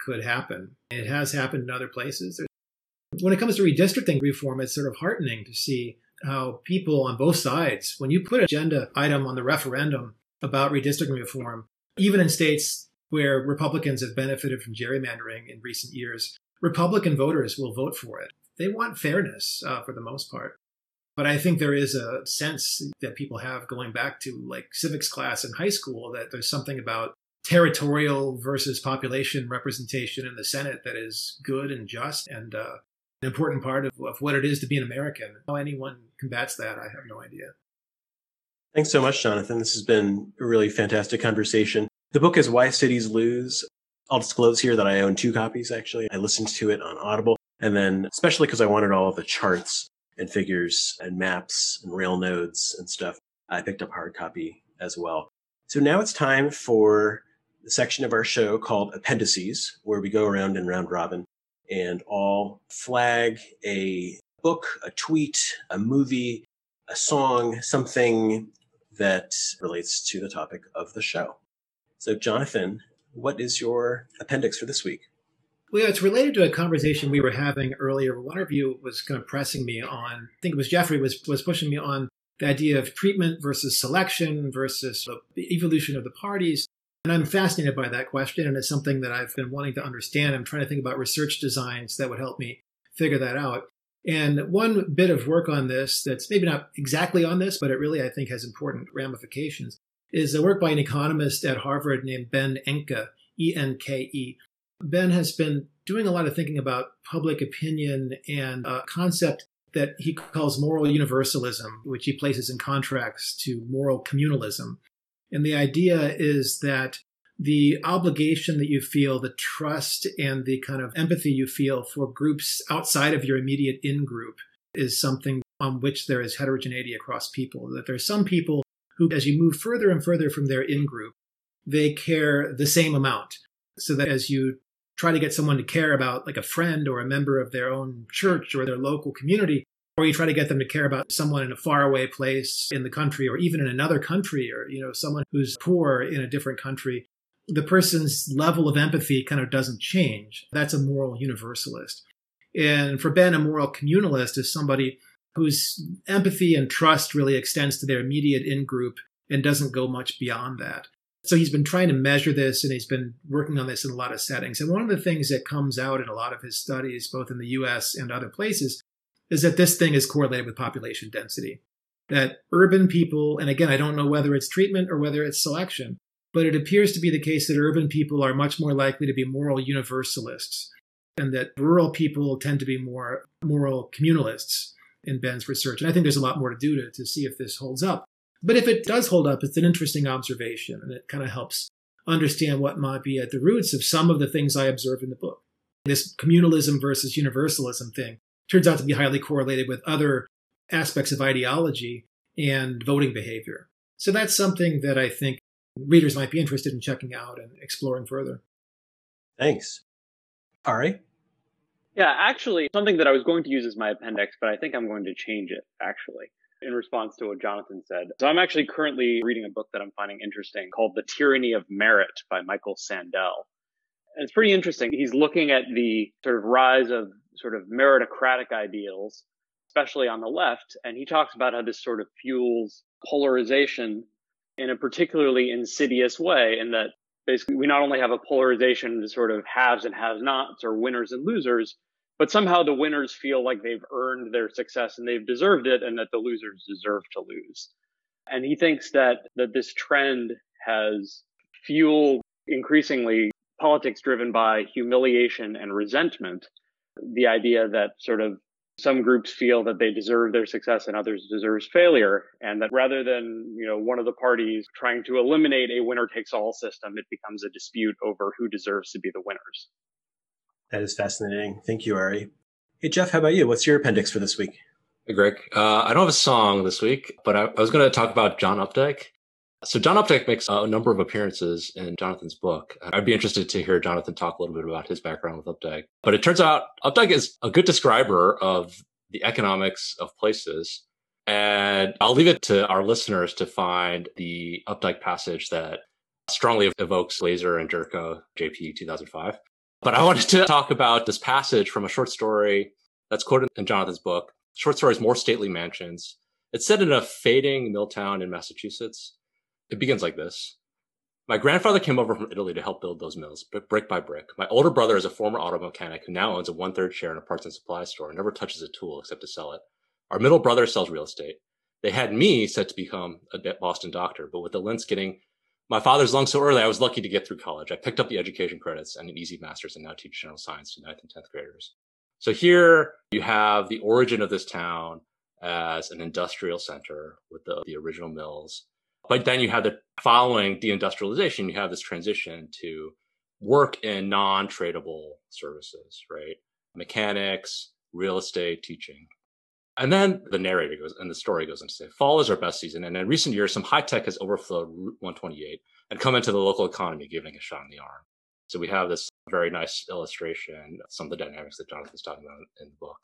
could happen. It has happened in other places. When it comes to redistricting reform, it's sort of heartening to see how people on both sides, when you put an agenda item on the referendum about redistricting reform, even in states where Republicans have benefited from gerrymandering in recent years, Republican voters will vote for it. They want fairness uh, for the most part. But I think there is a sense that people have going back to like civics class in high school that there's something about territorial versus population representation in the Senate that is good and just and uh, an important part of, of what it is to be an American. How anyone combats that, I have no idea. Thanks so much, Jonathan. This has been a really fantastic conversation. The book is Why Cities Lose. I'll disclose here that I own two copies, actually. I listened to it on Audible. And then, especially because I wanted all of the charts and figures and maps and rail nodes and stuff, I picked up hard copy as well. So now it's time for the section of our show called Appendices, where we go around and round robin and all flag a book, a tweet, a movie, a song, something that relates to the topic of the show. So, Jonathan, what is your appendix for this week? Well, it's related to a conversation we were having earlier. One of you was kind of pressing me on, I think it was Jeffrey was, was pushing me on the idea of treatment versus selection versus the evolution of the parties. And I'm fascinated by that question, and it's something that I've been wanting to understand. I'm trying to think about research designs that would help me figure that out. And one bit of work on this that's maybe not exactly on this, but it really, I think, has important ramifications is a work by an economist at Harvard named Ben Enke, E N K E. Ben has been doing a lot of thinking about public opinion and a concept that he calls moral universalism, which he places in contrast to moral communalism. And the idea is that the obligation that you feel, the trust and the kind of empathy you feel for groups outside of your immediate in group is something on which there is heterogeneity across people. That there are some people who, as you move further and further from their in group, they care the same amount. So that as you try to get someone to care about like a friend or a member of their own church or their local community, or you try to get them to care about someone in a faraway place in the country or even in another country or you know someone who's poor in a different country the person's level of empathy kind of doesn't change. That's a moral universalist. And for ben a moral communalist is somebody whose empathy and trust really extends to their immediate in group and doesn't go much beyond that. So he's been trying to measure this and he's been working on this in a lot of settings. And one of the things that comes out in a lot of his studies both in the us and other places is that this thing is correlated with population density. That urban people, and again, I don't know whether it's treatment or whether it's selection, but it appears to be the case that urban people are much more likely to be moral universalists and that rural people tend to be more moral communalists in Ben's research. And I think there's a lot more to do to, to see if this holds up. But if it does hold up, it's an interesting observation and it kind of helps understand what might be at the roots of some of the things I observe in the book. This communalism versus universalism thing turns out to be highly correlated with other aspects of ideology and voting behavior. So that's something that I think readers might be interested in checking out and exploring further. Thanks. Ari? Yeah, actually, something that I was going to use as my appendix, but I think I'm going to change it, actually, in response to what Jonathan said. So I'm actually currently reading a book that I'm finding interesting called The Tyranny of Merit by Michael Sandel. And it's pretty interesting. He's looking at the sort of rise of sort of meritocratic ideals, especially on the left. And he talks about how this sort of fuels polarization in a particularly insidious way, in that basically we not only have a polarization into sort of haves and have nots or winners and losers, but somehow the winners feel like they've earned their success and they've deserved it and that the losers deserve to lose. And he thinks that, that this trend has fueled increasingly politics driven by humiliation and resentment. The idea that sort of some groups feel that they deserve their success and others deserves failure and that rather than you know one of the parties trying to eliminate a winner takes all system it becomes a dispute over who deserves to be the winners. That is fascinating. Thank you ari. Hey jeff how about you? What's your appendix for this week? Hey greg. Uh, i don't have a song this week but i, I was going to talk about john updike so John Updike makes a number of appearances in Jonathan's book. Uh, I'd be interested to hear Jonathan talk a little bit about his background with Updike. But it turns out Updike is a good describer of the economics of places. And I'll leave it to our listeners to find the Updike passage that strongly evokes Glaeser and Gyourko, JP 2005. But I wanted to talk about this passage from a short story that's quoted in Jonathan's book. Short story is More Stately Mansions. It's set in a fading mill town in Massachusetts. It begins like this. My grandfather came over from Italy to help build those mills, but brick by brick. My older brother is a former auto mechanic who now owns a one third share in a parts and supply store and never touches a tool except to sell it. Our middle brother sells real estate. They had me set to become a Boston doctor, but with the Lintz getting my father's lung so early, I was lucky to get through college. I picked up the education credits and an easy master's and now teach general science to ninth and 10th graders. So here you have the origin of this town as an industrial center with the, the original mills but then you have the following deindustrialization, you have this transition to work in non tradable services, right? Mechanics, real estate, teaching. And then the narrator goes and the story goes on to say, fall is our best season. And in recent years, some high tech has overflowed Route 128 and come into the local economy, giving a shot in the arm. So we have this very nice illustration of some of the dynamics that Jonathan's talking about in the book.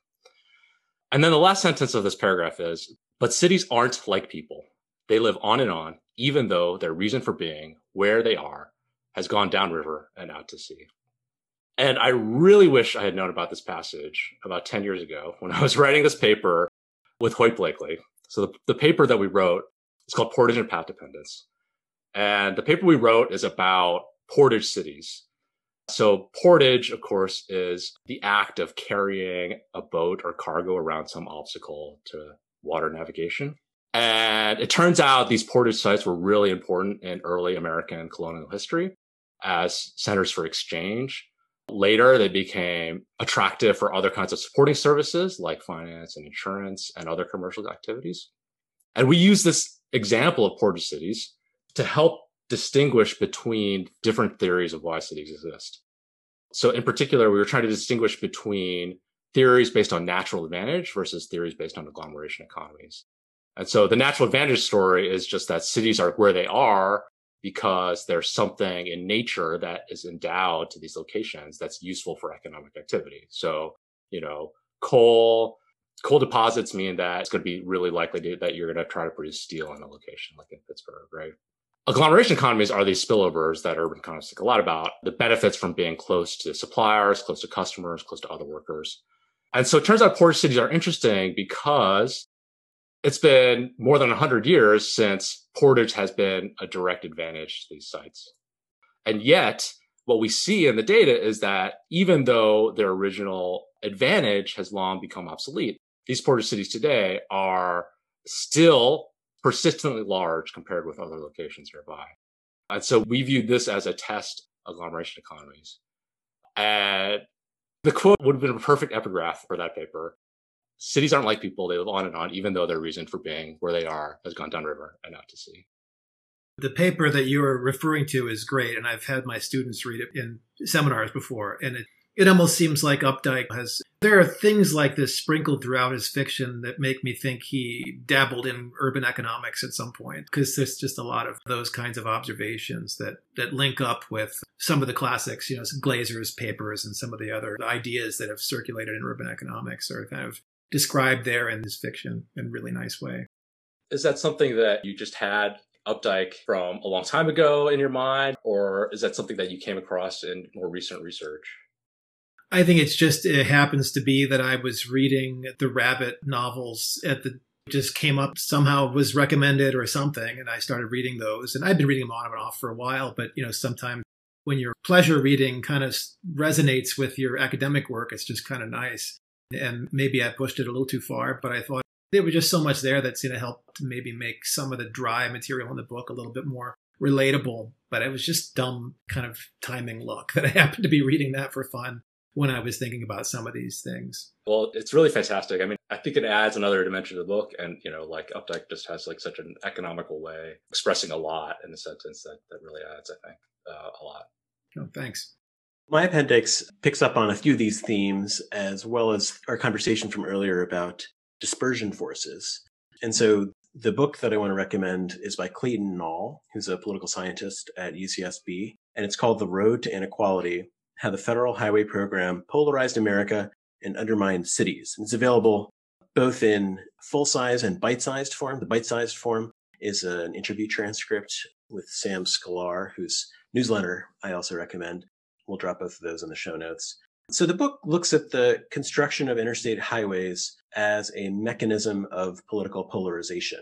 And then the last sentence of this paragraph is, but cities aren't like people. They live on and on, even though their reason for being where they are has gone downriver and out to sea. And I really wish I had known about this passage about 10 years ago when I was writing this paper with Hoyt Bleakley. So the, the paper that we wrote is called Portage and Path Dependence. And the paper we wrote is about portage cities. So portage, of course, is the act of carrying a boat or cargo around some obstacle to water navigation. And it turns out these portage sites were really important in early American colonial history as centers for exchange. Later, they became attractive for other kinds of supporting services like finance and insurance and other commercial activities. And we use this example of portage cities to help distinguish between different theories of why cities exist. So in particular, we were trying to distinguish between theories based on natural advantage versus theories based on agglomeration economies. And so the natural advantage story is just that cities are where they are because there's something in nature that is endowed to these locations that's useful for economic activity. So, you know, coal, coal deposits mean that it's going to be really likely to, that you're going to try to produce steel in a location like in Pittsburgh, right? Agglomeration economies are these spillovers that urban economists think a lot about, the benefits from being close to suppliers, close to customers, close to other workers. And so it turns out port cities are interesting because it's been more than 100 years since portage has been a direct advantage to these sites. And yet, what we see in the data is that even though their original advantage has long become obsolete, these portage cities today are still persistently large compared with other locations nearby. And so we viewed this as a test agglomeration economies. And the quote would have been a perfect epigraph for that paper. Cities aren't like people, they live on and on, even though their reason for being where they are has gone downriver and out to sea. The paper that you are referring to is great, and I've had my students read it in seminars before, and it, it almost seems like Updike has. There are things like this sprinkled throughout his fiction that make me think he dabbled in urban economics at some point, because there's just a lot of those kinds of observations that, that link up with some of the classics, you know, Glaeser's papers and some of the other ideas that have circulated in urban economics are kind of described there in his fiction in a really nice way. Is that something that you just had Updike from a long time ago in your mind, or is that something that you came across in more recent research? I think it's just it happens to be that I was reading the Rabbit novels at the just came up somehow was recommended or something and I started reading those and I've been reading them on and off for a while but you know sometimes when your pleasure reading kind of resonates with your academic work it's just kind of nice and maybe I pushed it a little too far but I thought there was just so much there that's going to help maybe make some of the dry material in the book a little bit more relatable. But it was just dumb kind of timing luck that I happened to be reading that for fun when I was thinking about some of these things. Well, it's really fantastic. I mean, I think it adds another dimension to the book. And, you know, like Updike just has like such an economical way expressing a lot in a sentence that, that really adds, I think, uh, a lot. Oh, thanks. My appendix picks up on a few of these themes, as well as our conversation from earlier about dispersion forces. And so the book that I want to recommend is by Clayton Nall, who's a political scientist at UCSB, and it's called The Road to Inequality How the Federal Highway Program Polarized America and Undermined Cities. And it's available both in full size and bite sized form. The bite sized form is an interview transcript with Sam Sklar, whose newsletter I also recommend. We'll drop both of those in the show notes. So the book looks at the construction of interstate highways as a mechanism of political polarization.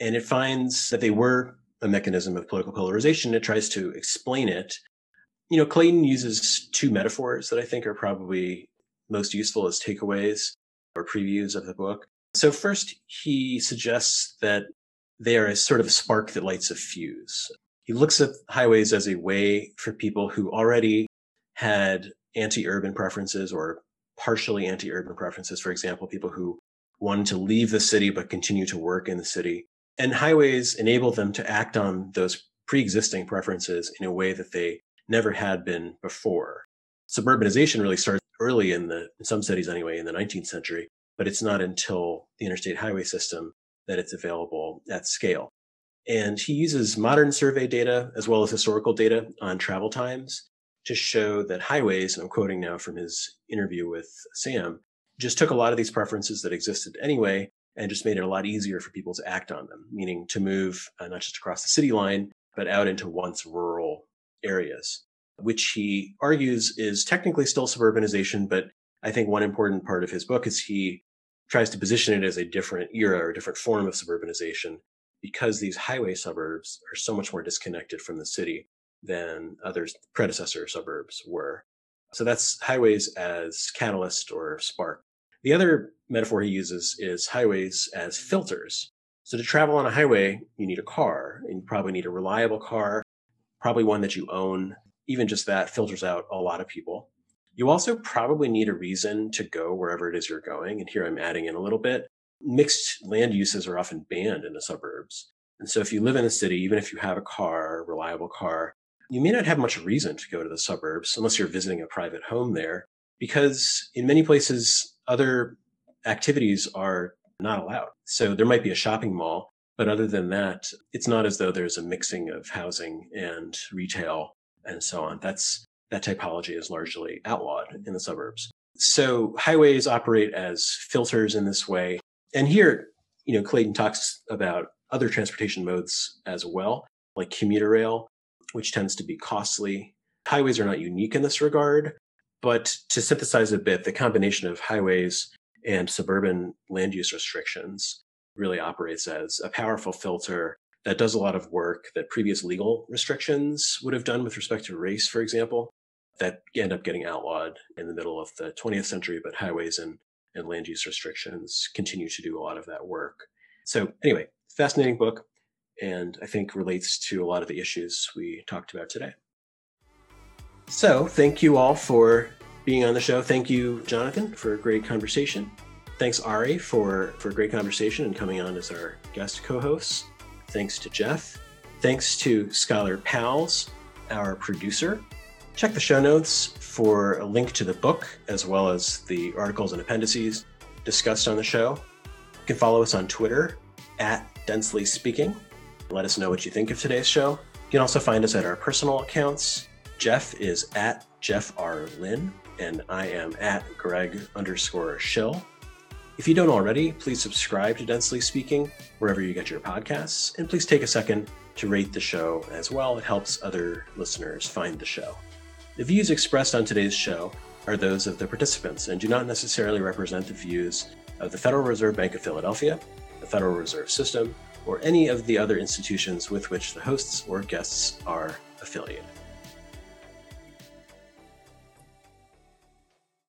And it finds that they were a mechanism of political polarization. It tries to explain it. You know, Clayton uses two metaphors that I think are probably most useful as takeaways or previews of the book. So first, he suggests that they are a sort of spark that lights a fuse. He looks at highways as a way for people who already had anti-urban preferences or partially anti-urban preferences. For example, people who wanted to leave the city but continue to work in the city. And highways enabled them to act on those pre-existing preferences in a way that they never had been before. Suburbanization really starts early in the, in some cities anyway, in the 19th century, but it's not until the interstate highway system that it's available at scale. And he uses modern survey data as well as historical data on travel times to show that highways, and I'm quoting now from his interview with Sam, just took a lot of these preferences that existed anyway and just made it a lot easier for people to act on them, meaning to move uh, not just across the city line, but out into once rural areas, which he argues is technically still suburbanization. But I think one important part of his book is he tries to position it as a different era or a different form of suburbanization because these highway suburbs are so much more disconnected from the city than other predecessor suburbs were. So that's highways as catalyst or spark. The other metaphor he uses is highways as filters. So to travel on a highway, you need a car and you probably need a reliable car, probably one that you own. Even just that filters out a lot of people. You also probably need a reason to go wherever it is you're going. And here I'm adding in a little bit. Mixed land uses are often banned in the suburbs. And so if you live in a city, even if you have a car, a reliable car, you may not have much reason to go to the suburbs unless you're visiting a private home there, because in many places, other activities are not allowed. So there might be a shopping mall, but other than that, it's not as though there's a mixing of housing and retail and so on. That's that typology is largely outlawed in the suburbs. So highways operate as filters in this way. And here, you know, Clayton talks about other transportation modes as well, like commuter rail which tends to be costly. Highways are not unique in this regard, but to synthesize a bit, the combination of highways and suburban land use restrictions really operates as a powerful filter that does a lot of work that previous legal restrictions would have done with respect to race, for example, that end up getting outlawed in the middle of the 20th century, but highways and, and land use restrictions continue to do a lot of that work. So anyway, fascinating book. And I think relates to a lot of the issues we talked about today. So, thank you all for being on the show. Thank you, Jonathan, for a great conversation. Thanks, Ari, for, for a great conversation and coming on as our guest co host. Thanks to Jeff. Thanks to Scholar Pals, our producer. Check the show notes for a link to the book as well as the articles and appendices discussed on the show. You can follow us on Twitter at Densely Speaking. Let us know what you think of today's show. You can also find us at our personal accounts. Jeff is at Jeff R. Lin, and I am at Greg underscore Shill. If you don't already, please subscribe to Densely Speaking wherever you get your podcasts, and please take a second to rate the show as well. It helps other listeners find the show. The views expressed on today's show are those of the participants and do not necessarily represent the views of the Federal Reserve Bank of Philadelphia, the Federal Reserve System, or any of the other institutions with which the hosts or guests are affiliated.